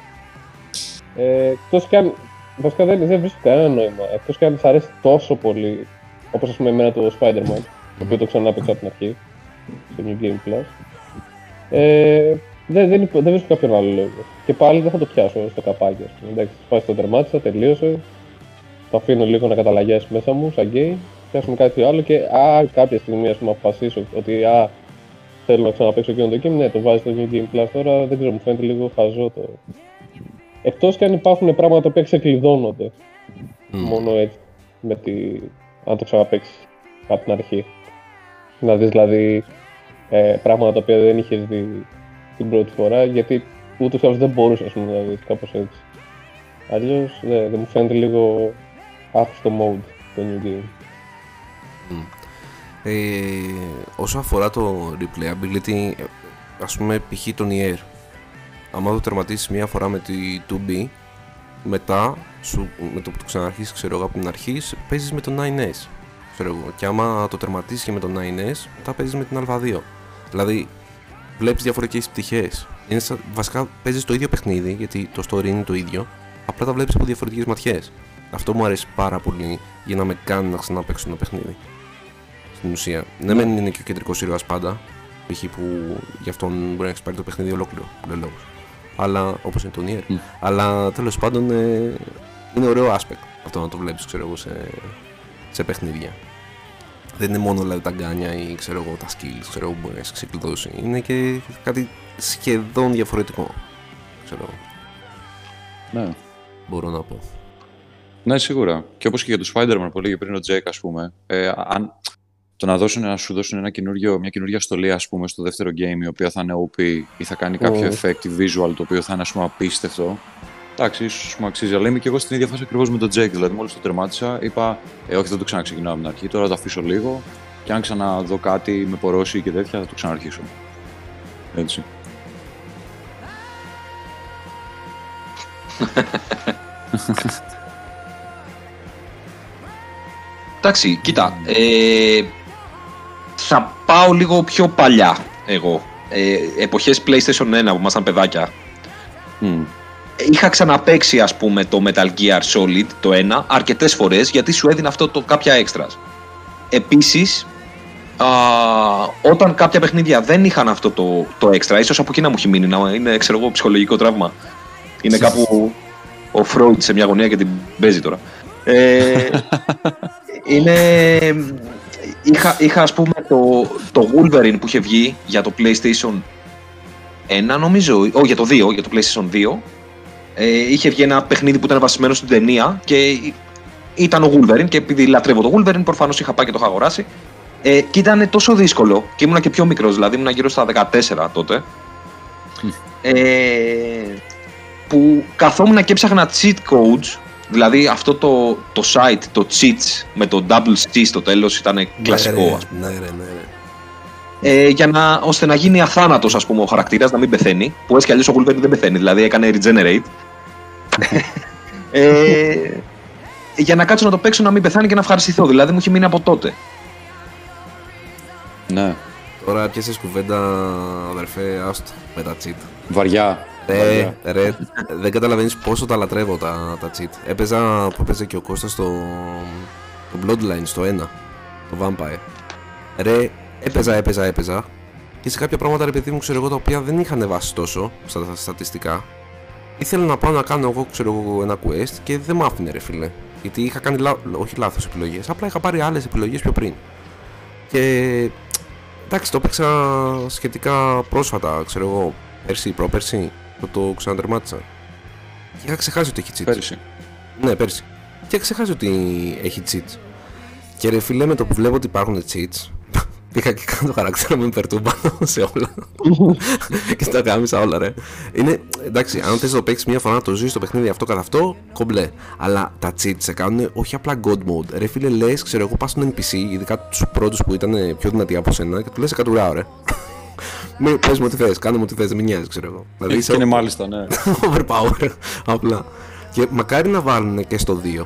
Ε, εκτός κι αν. Βασικά δεν, δεν βρίσκω κανένα νόημα. Εκτός κι αν σα αρέσει τόσο πολύ, όπως ας πούμε εμένα το Spider-Man, το οποίο το ξανά έπαιξα από την αρχή, στο New Game Plus. Ε, δεν, δεν, υπο- δεν βρίσκω κάποιον άλλο λόγο. Και πάλι δεν θα το πιάσω στο καπάκι. Ας πούμε. Εντάξει, πάει στο τερμάτισα, τελείωσε. Το αφήνω λίγο να καταλαγιάσει μέσα μου, σαν γκέι. Πιάσουμε κάτι άλλο και α, κάποια στιγμή ας πούμε, αποφασίσω ότι α, θέλω να ξαναπαίξω εκείνο το game, ναι, το βάζει στο New Game Plus τώρα, δεν ξέρω, μου φαίνεται λίγο χαζό το. Εκτός και αν υπάρχουν πράγματα τα οποία ξεκλειδώνονται Μμ. μόνο έτσι, με τη... αν το ξαναπαίξεις από την αρχή. Να δεις δηλαδή ε, πράγματα τα οποία δεν είχες δει την πρώτη φορά, γιατί ούτως ή άλλως δεν μπορούσες ας πούμε, να δεις κάπως έτσι. Αλλιώς ναι, δεν μου φαίνεται λίγο άχρηστο mode το New Game. Ε, όσο αφορά το replayability, ε, ας πούμε π.χ. τον Nier. Άμα το τερματίσεις μία φορά με τη 2B, μετά, σου, με το που το ξαναρχίσεις, ξέρω εγώ από την αρχή, παίζεις με το 9S. Ξέρω εγώ. Και άμα το τερματίσεις και με το 9S, μετά παίζεις με την Α2. Δηλαδή, βλέπεις διαφορετικές πτυχές. Βασικά παίζεις το ίδιο παιχνίδι, γιατί το story είναι το ίδιο, απλά τα βλέπεις από διαφορετικές ματιές. Αυτό μου αρέσει πάρα πολύ για να με κάνει να ξαναπαίξω ένα παιχνίδι. Στην ουσία. Ναι, μεν είναι και ο κεντρικός ήρωας πάντα, π.χ. που γι' αυτόν μπορεί να έχεις πάρει το παιχνίδι ολόκληρο. Δεν λέω. Αλλά όπως είναι το Nier. Μμ. Αλλά τέλος πάντων ε, είναι ωραίο aspect αυτό να το βλέπεις, ξέρω εγώ, σε, σε παιχνίδια. Δεν είναι μόνο δηλαδή τα γκάνια ή ξέρω εγώ, τα skills ξέρω, εγώ, που μπορεί να έχεις ξεκλειδώσει. Είναι και κάτι σχεδόν διαφορετικό. Ξέρω εγώ, Ναι. μπορώ να πω. Ναι, σίγουρα. Και όπως και για το Spider-Man που έλεγε πριν ο Τζέικ, ας πούμε, ε, αν το να, δώσουν, να σου δώσουν ένα καινούριο, μια καινούργια στολή, ας πούμε, στο δεύτερο game, η οποία θα είναι OP ή θα κάνει κάποιο effective visual, το οποίο θα είναι, ας πούμε, απίστευτο. Εντάξει, ίσως μου αξίζει, αλλά είμαι και εγώ στην ίδια φάση ακριβώς με τον Τζέικ. Δηλαδή, μόλις το τερμάτισα, είπα, Ε, όχι, δεν το ξαναξεκινάω από την αρχή. Τώρα θα το αφήσω λίγο και αν ξαναδώ κάτι με πορώσει και τέτοια, θα το ξαναρχίσω. Έτσι. Εντάξει, κοίτα. Ε, θα πάω λίγο πιο παλιά εγώ. Ε, εποχές PlayStation 1 που ήμασταν παιδάκια. Μμ. Είχα ξαναπαίξει ας πούμε το Metal Gear Solid το 1 αρκετές φορές γιατί σου έδινε αυτό το κάποια extras. Επίσης, α, όταν κάποια παιχνίδια δεν είχαν αυτό το, το extra, ίσως από εκεί να μου έχει μείνει, να είναι ξέρω εγώ ψυχολογικό τραύμα. Είναι κάπου ο Freud σε μια γωνία και την παίζει τώρα. Ε, είναι... Είχα, είχα ας πούμε το, το Wolverine που είχε βγει για το PlayStation 1 νομίζω, όχι για το 2, για το PlayStation 2 ε, είχε βγει ένα παιχνίδι που ήταν βασισμένο στην ταινία και ήταν ο Wolverine και επειδή λατρεύω το Wolverine προφανώς είχα πάει και το είχα αγοράσει. Ε, και ήταν τόσο δύσκολο και ήμουνα και πιο μικρός, δηλαδή ήμουνα γύρω στα 14 τότε ε, που καθόμουν και έψαχνα cheat codes δηλαδή αυτό το, το site, το cheats με το double C στο τέλος ήταν κλασικό Ναι, ρε, ας πούμε. ναι, ρε, ναι, ρε. ε, για να, ώστε να γίνει αθάνατος ας πούμε ο χαρακτήρας να μην πεθαίνει που έτσι κι αλλιώς ο Wolverine δεν πεθαίνει δηλαδή έκανε regenerate ε, για να κάτσω να το παίξω να μην πεθάνει και να ευχαριστηθώ δηλαδή μου έχει μείνει από τότε Ναι. Τώρα πιάσε κουβέντα, αδερφέ, άστο με τα cheat. Βαριά. Ρε, Βαριά. ρε, δεν καταλαβαίνεις πόσο τα λατρεύω τα, τα cheat. Έπαιζα που έπαιζε και ο Κώστας στο το Bloodline στο 1, το Vampire. Ρε, έπαιζα, έπαιζα, έπαιζα. Και σε κάποια πράγματα, ρε παιδί μου, ξέρω εγώ, τα οποία δεν είχαν βάσει τόσο στα στατιστικά. Ήθελα να πάω να κάνω εγώ, ξέρω εγώ, ένα quest και δεν μ' άφηνε, ρε φίλε. Γιατί είχα κάνει, λά... όχι λάθος επιλογές, απλά είχα πάρει άλλες επιλογές πιο πριν. Και εντάξει, το έπαιξα σχετικά πρόσφατα, ξέρω εγώ, πέρσι, πρόπερσι, που το ξανατερμάτισα. Και είχα ξεχάσει ότι έχει cheats. Πέρυσι. Ναι, πέρσι. Και είχα ξεχάσει ότι έχει cheats. Και ρε φίλε, με το που βλέπω ότι υπάρχουν cheats, πήγα και κάνω το χαρακτήρα μου υπερτούμπα σε όλα. και τα κάμισα όλα, ρε. Είναι, εντάξει, αν θες να το παίξεις μια φορά να το ζεις το παιχνίδι αυτό καθ' αυτό, κομπλέ. Αλλά τα cheats σε κάνουν όχι απλά god mode. Ρε φίλε, λες, ξέρω εγώ, πας στον NPC, ειδικά τους πρώτους που ήταν πιο δυνατοί από σένα, και του λες εκατουράω, ρε. Μη, πες μου ό,τι θες, κάνε μου ό,τι θες, δεν με νοιάζει, ξέρω εγώ. Δηλαδή, Και είσαι είναι μάλιστα, ναι. overpower απλά. Και μακάρι να βάλουν και στο 2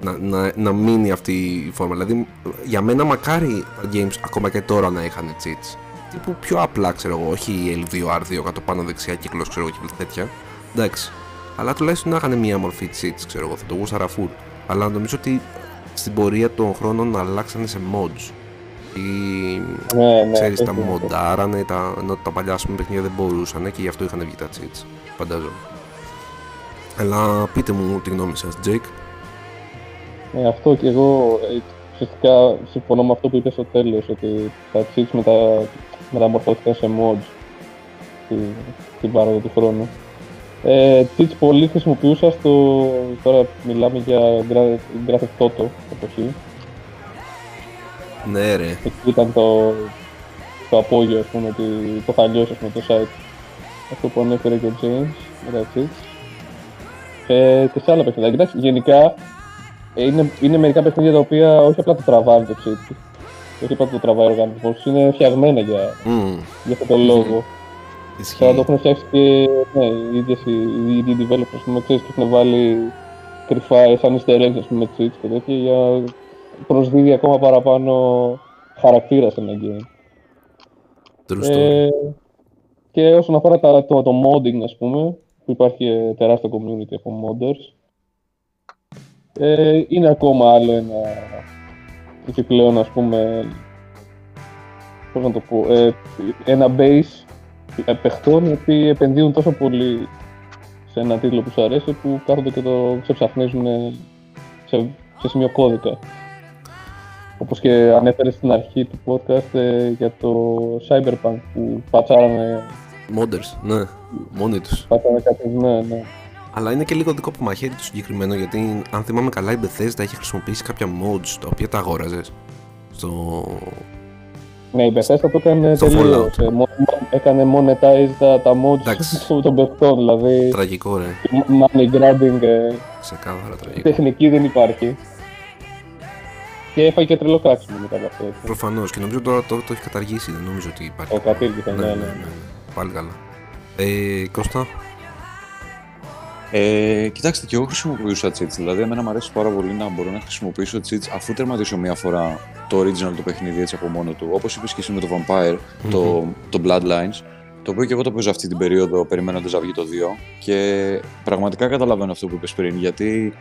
να, να, να μείνει αυτή η φόρμα. Δηλαδή, για μένα μακάρι τα games ακόμα και τώρα να είχαν cheats. Τύπου πιο απλά, ξέρω εγώ, όχι L2, R2 κάτω πάνω δεξιά κύκλος, ξέρω εγώ και τέτοια. Εντάξει. Αλλά τουλάχιστον να είχαν μία μορφή cheats, ξέρω εγώ, θα το γούσταρα full. Αλλά νομίζω ότι στην πορεία των χρόνων αλλάξανε σε mods. Ή Ναι, ναι, ξέρεις, τα έχει αυτό. μοντάρανε, τα, ενώ τα παλιά ας πούμε, παιχνίδια δεν μπορούσαν και γι' αυτό είχαν βγει τα cheats. Φαντάζομαι. Αλλά πείτε μου τη γνώμη σας, Jake. Ε, αυτό και εγώ ε, ουσιαστικά συμφωνώ με αυτό που είπες στο τέλος, ότι τα cheats μετα, μεταμορφώθηκαν σε mods στη, στην πάροδο του χρόνου. Ε, cheats πολύ χρησιμοποιούσα στο, τώρα μιλάμε για Gra- Grand Theft Auto εποχή. Ναι, ρε. Εκεί ήταν το, το απόγειο, ας πούμε, ότι το θα λιώσει, ας πούμε, το site. Αυτό που ανέφερε και ο James με τα cheats. Ε, και σε άλλα παιχνίδια. Κοιτάξτε, γενικά ε, είναι, είναι μερικά παιχνίδια τα οποία όχι απλά το τραβάει το cheat. Όχι απλά το τραβάει ο οργανισμός, είναι φτιαγμένα για, Μμμ. για αυτόν τον λόγο. Ισχύει. Τώρα το έχουν φτιάξει και ναι, οι ίδιες οι, οι indie developers, ας πούμε, ξέρεις, και έχουν βάλει κρυφά σαν easter eggs, ας πούμε, cheats και τέτοια, για προσδίδει ακόμα παραπάνω χαρακτήρα σε ένα game. True story. Ε, και όσον αφορά τα, το, το modding, ας πούμε, που υπάρχει ε, τεράστιο community από modders, ε, είναι ακόμα άλλο ένα επιπλέον, ας πούμε, πώς να το πω, ε, ένα base ε, παιχτών οι οποίοι επενδύουν τόσο πολύ σε ένα τίτλο που σου αρέσει που κάθονται και το ξεψαχνίζουν σε, σε σημείο κώδικα. Όπως και ανέφερε στην αρχή του podcast ε, για το Cyberpunk που πατσάρανε, Modders, ναι, μόνοι τους. πατσάρανε κάποιες, ναι, ναι. Αλλά είναι και λίγο δικό που μαχαίρι το συγκεκριμένο γιατί αν θυμάμαι καλά η Bethesda έχει χρησιμοποιήσει κάποια mods τα οποία τα αγόραζες. Στο. Ναι, η Bethesda το έκανε Στο τελείως. Fallout. Ε, μο- έκανε monetize τα, τα mods Εντάξει. των- των παιχτών, δηλαδή Τραγικό ρε. money grabbing ε, Ξεκάθαρα τραγικό. τεχνική δεν υπάρχει. Και έφαγε και τρελό κράξιμο μετά από αυτό. έτσι. Προφανώς και νομίζω τώρα το, το έχει καταργήσει. Δεν νομίζω ότι υπάρχει. Το κατήργησε, ναι, ναι. Πάλι καλά. Ε, Κώστα. Ε, κοιτάξτε, και εγώ χρησιμοποιούσα cheats. Δηλαδή, εμένα μου αρέσει πάρα πολύ να μπορώ να χρησιμοποιήσω cheats αφού τερματίσω μία φορά το original το παιχνίδι έτσι από μόνο του. Όπως είπες και εσύ με το Vampire, το, το Bloodlines, το οποίο και εγώ το παίζω αυτή την περίοδο περιμένοντας να βγει το 2. Και πραγματικά καταλαβαίνω αυτό που είπες πριν, γιατί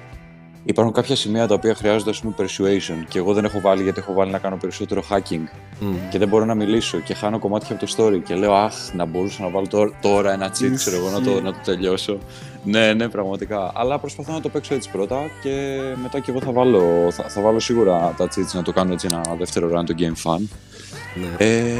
υπάρχουν κάποια σημεία τα οποία χρειάζονται ας πούμε persuasion και εγώ δεν έχω βάλει γιατί έχω βάλει να κάνω περισσότερο hacking Μμ. και δεν μπορώ να μιλήσω και χάνω κομμάτια από το story και λέω αχ να μπορούσα να βάλω τώρα, τώρα ένα cheat ξέρω εγώ να το, να το τελειώσω ναι ναι πραγματικά. Αλλά προσπαθώ να το παίξω έτσι πρώτα και μετά και εγώ θα βάλω, θα, θα βάλω σίγουρα τα cheats να το κάνω έτσι ένα δεύτερο run το game fun Ναι. ε,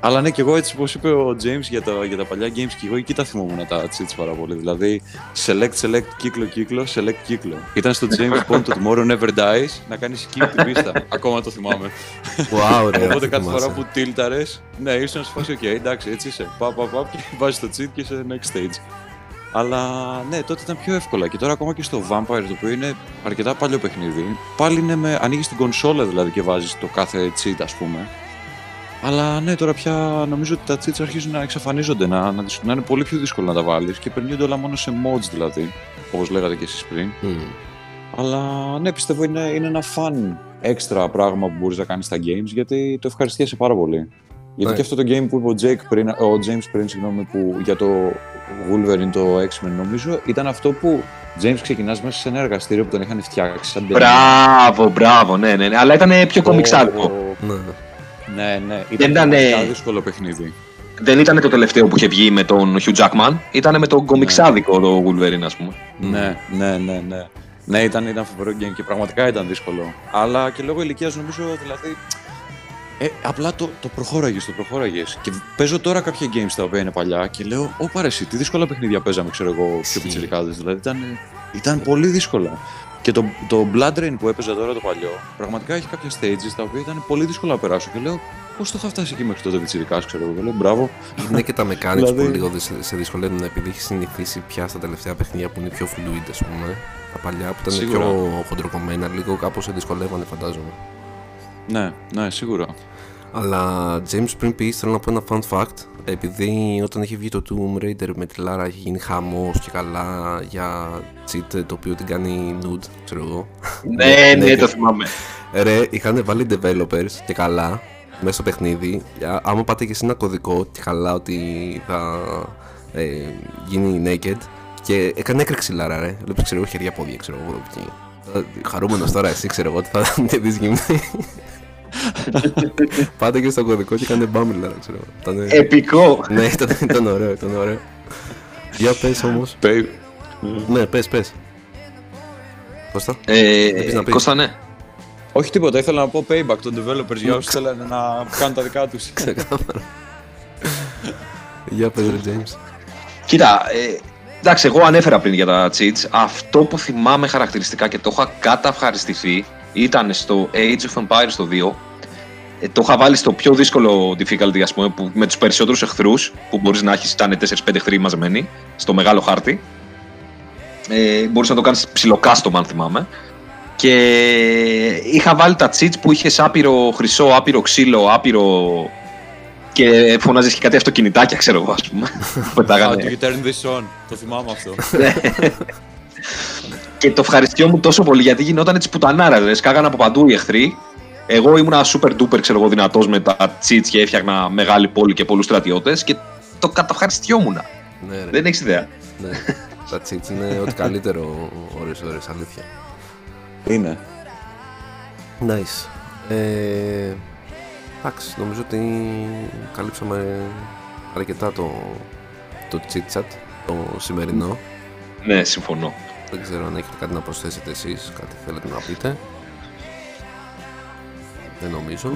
αλλά ναι, και εγώ έτσι όπως είπε ο James για τα, για τα παλιά games και εγώ εκεί τα θυμόμουν τα cheats πάρα πολύ. Δηλαδή, select, select, κύκλο, κύκλο, select, κύκλο. Ήταν στο James Bond το Tomorrow Never Dies να κάνεις skip την πίστα. Ακόμα το θυμάμαι. Wow, ρε. Οπότε αυτό κάθε φορά θυμάσαι. που τίλταρες, ναι, ήσουν σε φάση, ok, εντάξει, έτσι είσαι. Πα, πα, πα, και βάζεις το cheat και σε next stage. Αλλά ναι, τότε ήταν πιο εύκολα. Και τώρα ακόμα και στο Vampire, το οποίο είναι αρκετά παλιό παιχνίδι, πάλι είναι με, ανοίγεις την κονσόλα δηλαδή και βάζεις το κάθε cheat, ας πούμε. Αλλά ναι, τώρα πια νομίζω ότι τα cheats αρχίζουν να εξαφανίζονται, να, να, να είναι πολύ πιο δύσκολο να τα βάλεις και περνιούνται όλα μόνο σε mods δηλαδή, όπως λέγατε και εσείς πριν. Μμ. Αλλά ναι, πιστεύω είναι, είναι ένα fun έξτρα πράγμα που μπορείς να κάνεις στα games γιατί το ευχαριστιέσαι πάρα πολύ. Γιατί Ναι. και αυτό το game που είπε ο, Jake πριν, ο James πριν, συγγνώμη, που για το Wolverine, το X-Men, νομίζω, ήταν αυτό που James ξεκινάς μέσα σε ένα εργαστήριο που τον είχαν φτιάξει σαν ταινία. Μπράβο, μπράβο, ναι, ναι, ναι. Αλλά ήταν πιο Το- κομιξάδικο. Ναι. Ναι, ναι. Ήταν ήταν, ένα ε, δύσκολο παιχνίδι. Δεν ήταν το τελευταίο που είχε βγει με τον Hugh Jackman. Ήταν με τον κομιξάδικο το Wolverine, ας πούμε. Ναι, ναι, ναι, ναι. Ναι, ήταν, ήταν φοβερό game και πραγματικά ήταν δύσκολο. Αλλά και λόγω ηλικίας νομίζω δηλαδή. Ε, απλά το, το προχώραγες, το προχώραγες. Και παίζω τώρα κάποια games τα οποία είναι παλιά και λέω: Ω παρέσει, τι δύσκολα παιχνίδια παίζαμε, ξέρω εγώ, πιο Ισχύει. πιτσιρικάδες. Δηλαδή ήταν, ήταν πολύ δύσκολα. Και το, το Blood Rain που έπαιζα τώρα το παλιό, πραγματικά έχει κάποια stages τα οποία ήταν πολύ δύσκολα να περάσω. Και λέω: Πώς το είχα φτάσει εκεί μέχρι τότε πιτσιρικά, ξέρω εγώ. Και λέω: Μπράβο. Είναι και τα mechanics Δηλαδή- που λίγο δε- σε, σε δυσκολεύουν επειδή έχει συνηθίσει πια στα τελευταία παιχνίδια που είναι πιο fluid, ας πούμε. Τα παλιά που ήταν Σίγουρα. πιο χοντροκομμένα, λίγο κάπως σε δυσκολεύανε, φαντάζομαι. Ναι, ναι, σίγουρα. Αλλά James πριν πεις, θέλω να πω ένα fun fact. Επειδή όταν έχει βγει το Tomb Raider με τη Λάρα έχει γίνει χαμός και καλά για cheat το οποίο την κάνει nude, ξέρω εγώ. Ναι, ναι, και- το θυμάμαι. Ρε, είχαν βάλει developers και καλά μέσα στο παιχνίδι. Α- Άμα πάτε και σε ένα κωδικό και καλά ότι θα ε, γίνει naked. Και έκανε έκρηξη Λάρα, ρε. Βλέπεις, ξέρω εγώ, χέρια πόδια, ξέρω εγώ. Χαρούμενος τώρα, εσύ ξέρω εγώ ότι θα τη δεις γυμνή. Πάτε και στο κωδικό και έκανε μπάμι, Λάρα, ξέρω εγώ. Ήτανε- Επικό. ναι, ήταν, ήταν ωραίο, ήταν ωραίο. Για πες όμως. Pay, Ναι, πες, πες. Κώστα. Ε, Έχεις να πεις. Κώστα, ναι. Όχι τίποτα, ήθελα να πω payback των developers για όσους θέλανε να κάνουν τα δικά τους. Ξεκάθαρα. Για πες ρε James. Κοίτα, ε, εντάξει, εγώ ανέφερα πριν για τα cheats. Αυτό που θυμάμαι χαρακτηριστικά και το είχα καταυχαριστηθεί ήταν στο Age of Empires το 2. Ε, το είχα βάλει στο πιο δύσκολο difficulty, ας πούμε, που, με τους περισσότερους εχθρούς που μπορείς να έχεις, ήταν 4-5 εχθροί μαζεμένοι, στο μεγάλο χάρτη. Ε, μπορείς να το κάνεις ψιλοκάστομα, αν θυμάμαι. Και είχα βάλει τα cheats που είχες άπειρο χρυσό, άπειρο ξύλο, άπειρο Και φωνάζεις και κάτι αυτοκινητάκια, ξέρω εγώ, ας πούμε. που Α, πετάγανε. το You turn this on; Το θυμάμαι αυτό. Και το ευχαριστιόμουν τόσο πολύ γιατί γινόταν τη πουτανάρα. Ρε. Σκάγανε από παντού οι εχθροί. Εγώ ήμουν super duper ξέρω εγώ, δυνατός με τα cheats και έφτιαχνα μεγάλη πόλη και πολλούς στρατιώτες και το καταυχαριστιόμουν. Ναι, ρε. Δεν έχεις ιδέα. Ναι. Τα cheats είναι ό,τι καλύτερο ώρες ώρες, αλήθεια. Είναι. Nice. Ε, εντάξει, νομίζω ότι καλύψαμε αρκετά το, το chit chat, το σημερινό. Ναι, συμφωνώ. Δεν ξέρω αν έχετε κάτι να προσθέσετε εσείς, κάτι θέλετε να πείτε. Δεν νομίζω.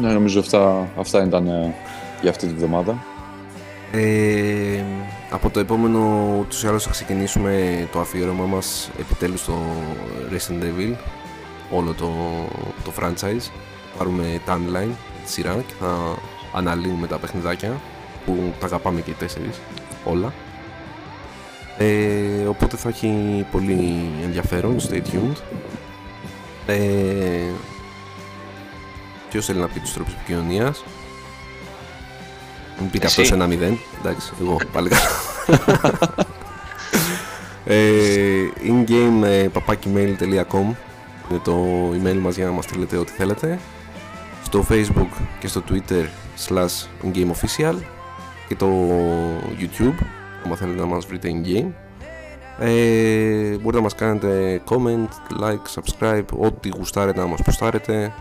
Ναι, νομίζω αυτά, αυτά ήταν ε, για αυτή τη βδομάδα. Ε, από το επόμενο ούτως ή άλλως θα ξεκινήσουμε το αφιέρωμα μας επιτέλους στο Resident Evil όλο το, το franchise πάρουμε timeline τη σειρά και θα αναλύουμε τα παιχνιδάκια που τα αγαπάμε και οι τέσσερις όλα ε, οπότε θα έχει πολύ ενδιαφέρον stay tuned ε, ποιος θέλει να πει τους τρόπους επικοινωνίας; Μην πείτε Εσύ. αυτός σε ένα μηδέν. Εντάξει, εγώ πάλι καλά. ε, ingame ε, papakemail.com είναι το email μας για να μας στείλετε ό,τι θέλετε. Στο facebook και στο twitter slash ingameofficial και το youtube άμα θέλετε να μας βρείτε in-game. Ε, μπορείτε να μας κάνετε comment, like, subscribe, ό,τι γουστάρετε να μας ποστάρετε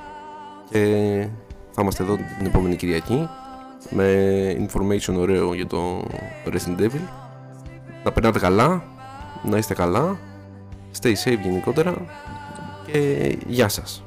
και θα είμαστε εδώ την επόμενη Κυριακή με information ωραίο για το Resident Evil. Να περνάτε καλά, να είστε καλά, stay safe γενικότερα και γεια σας.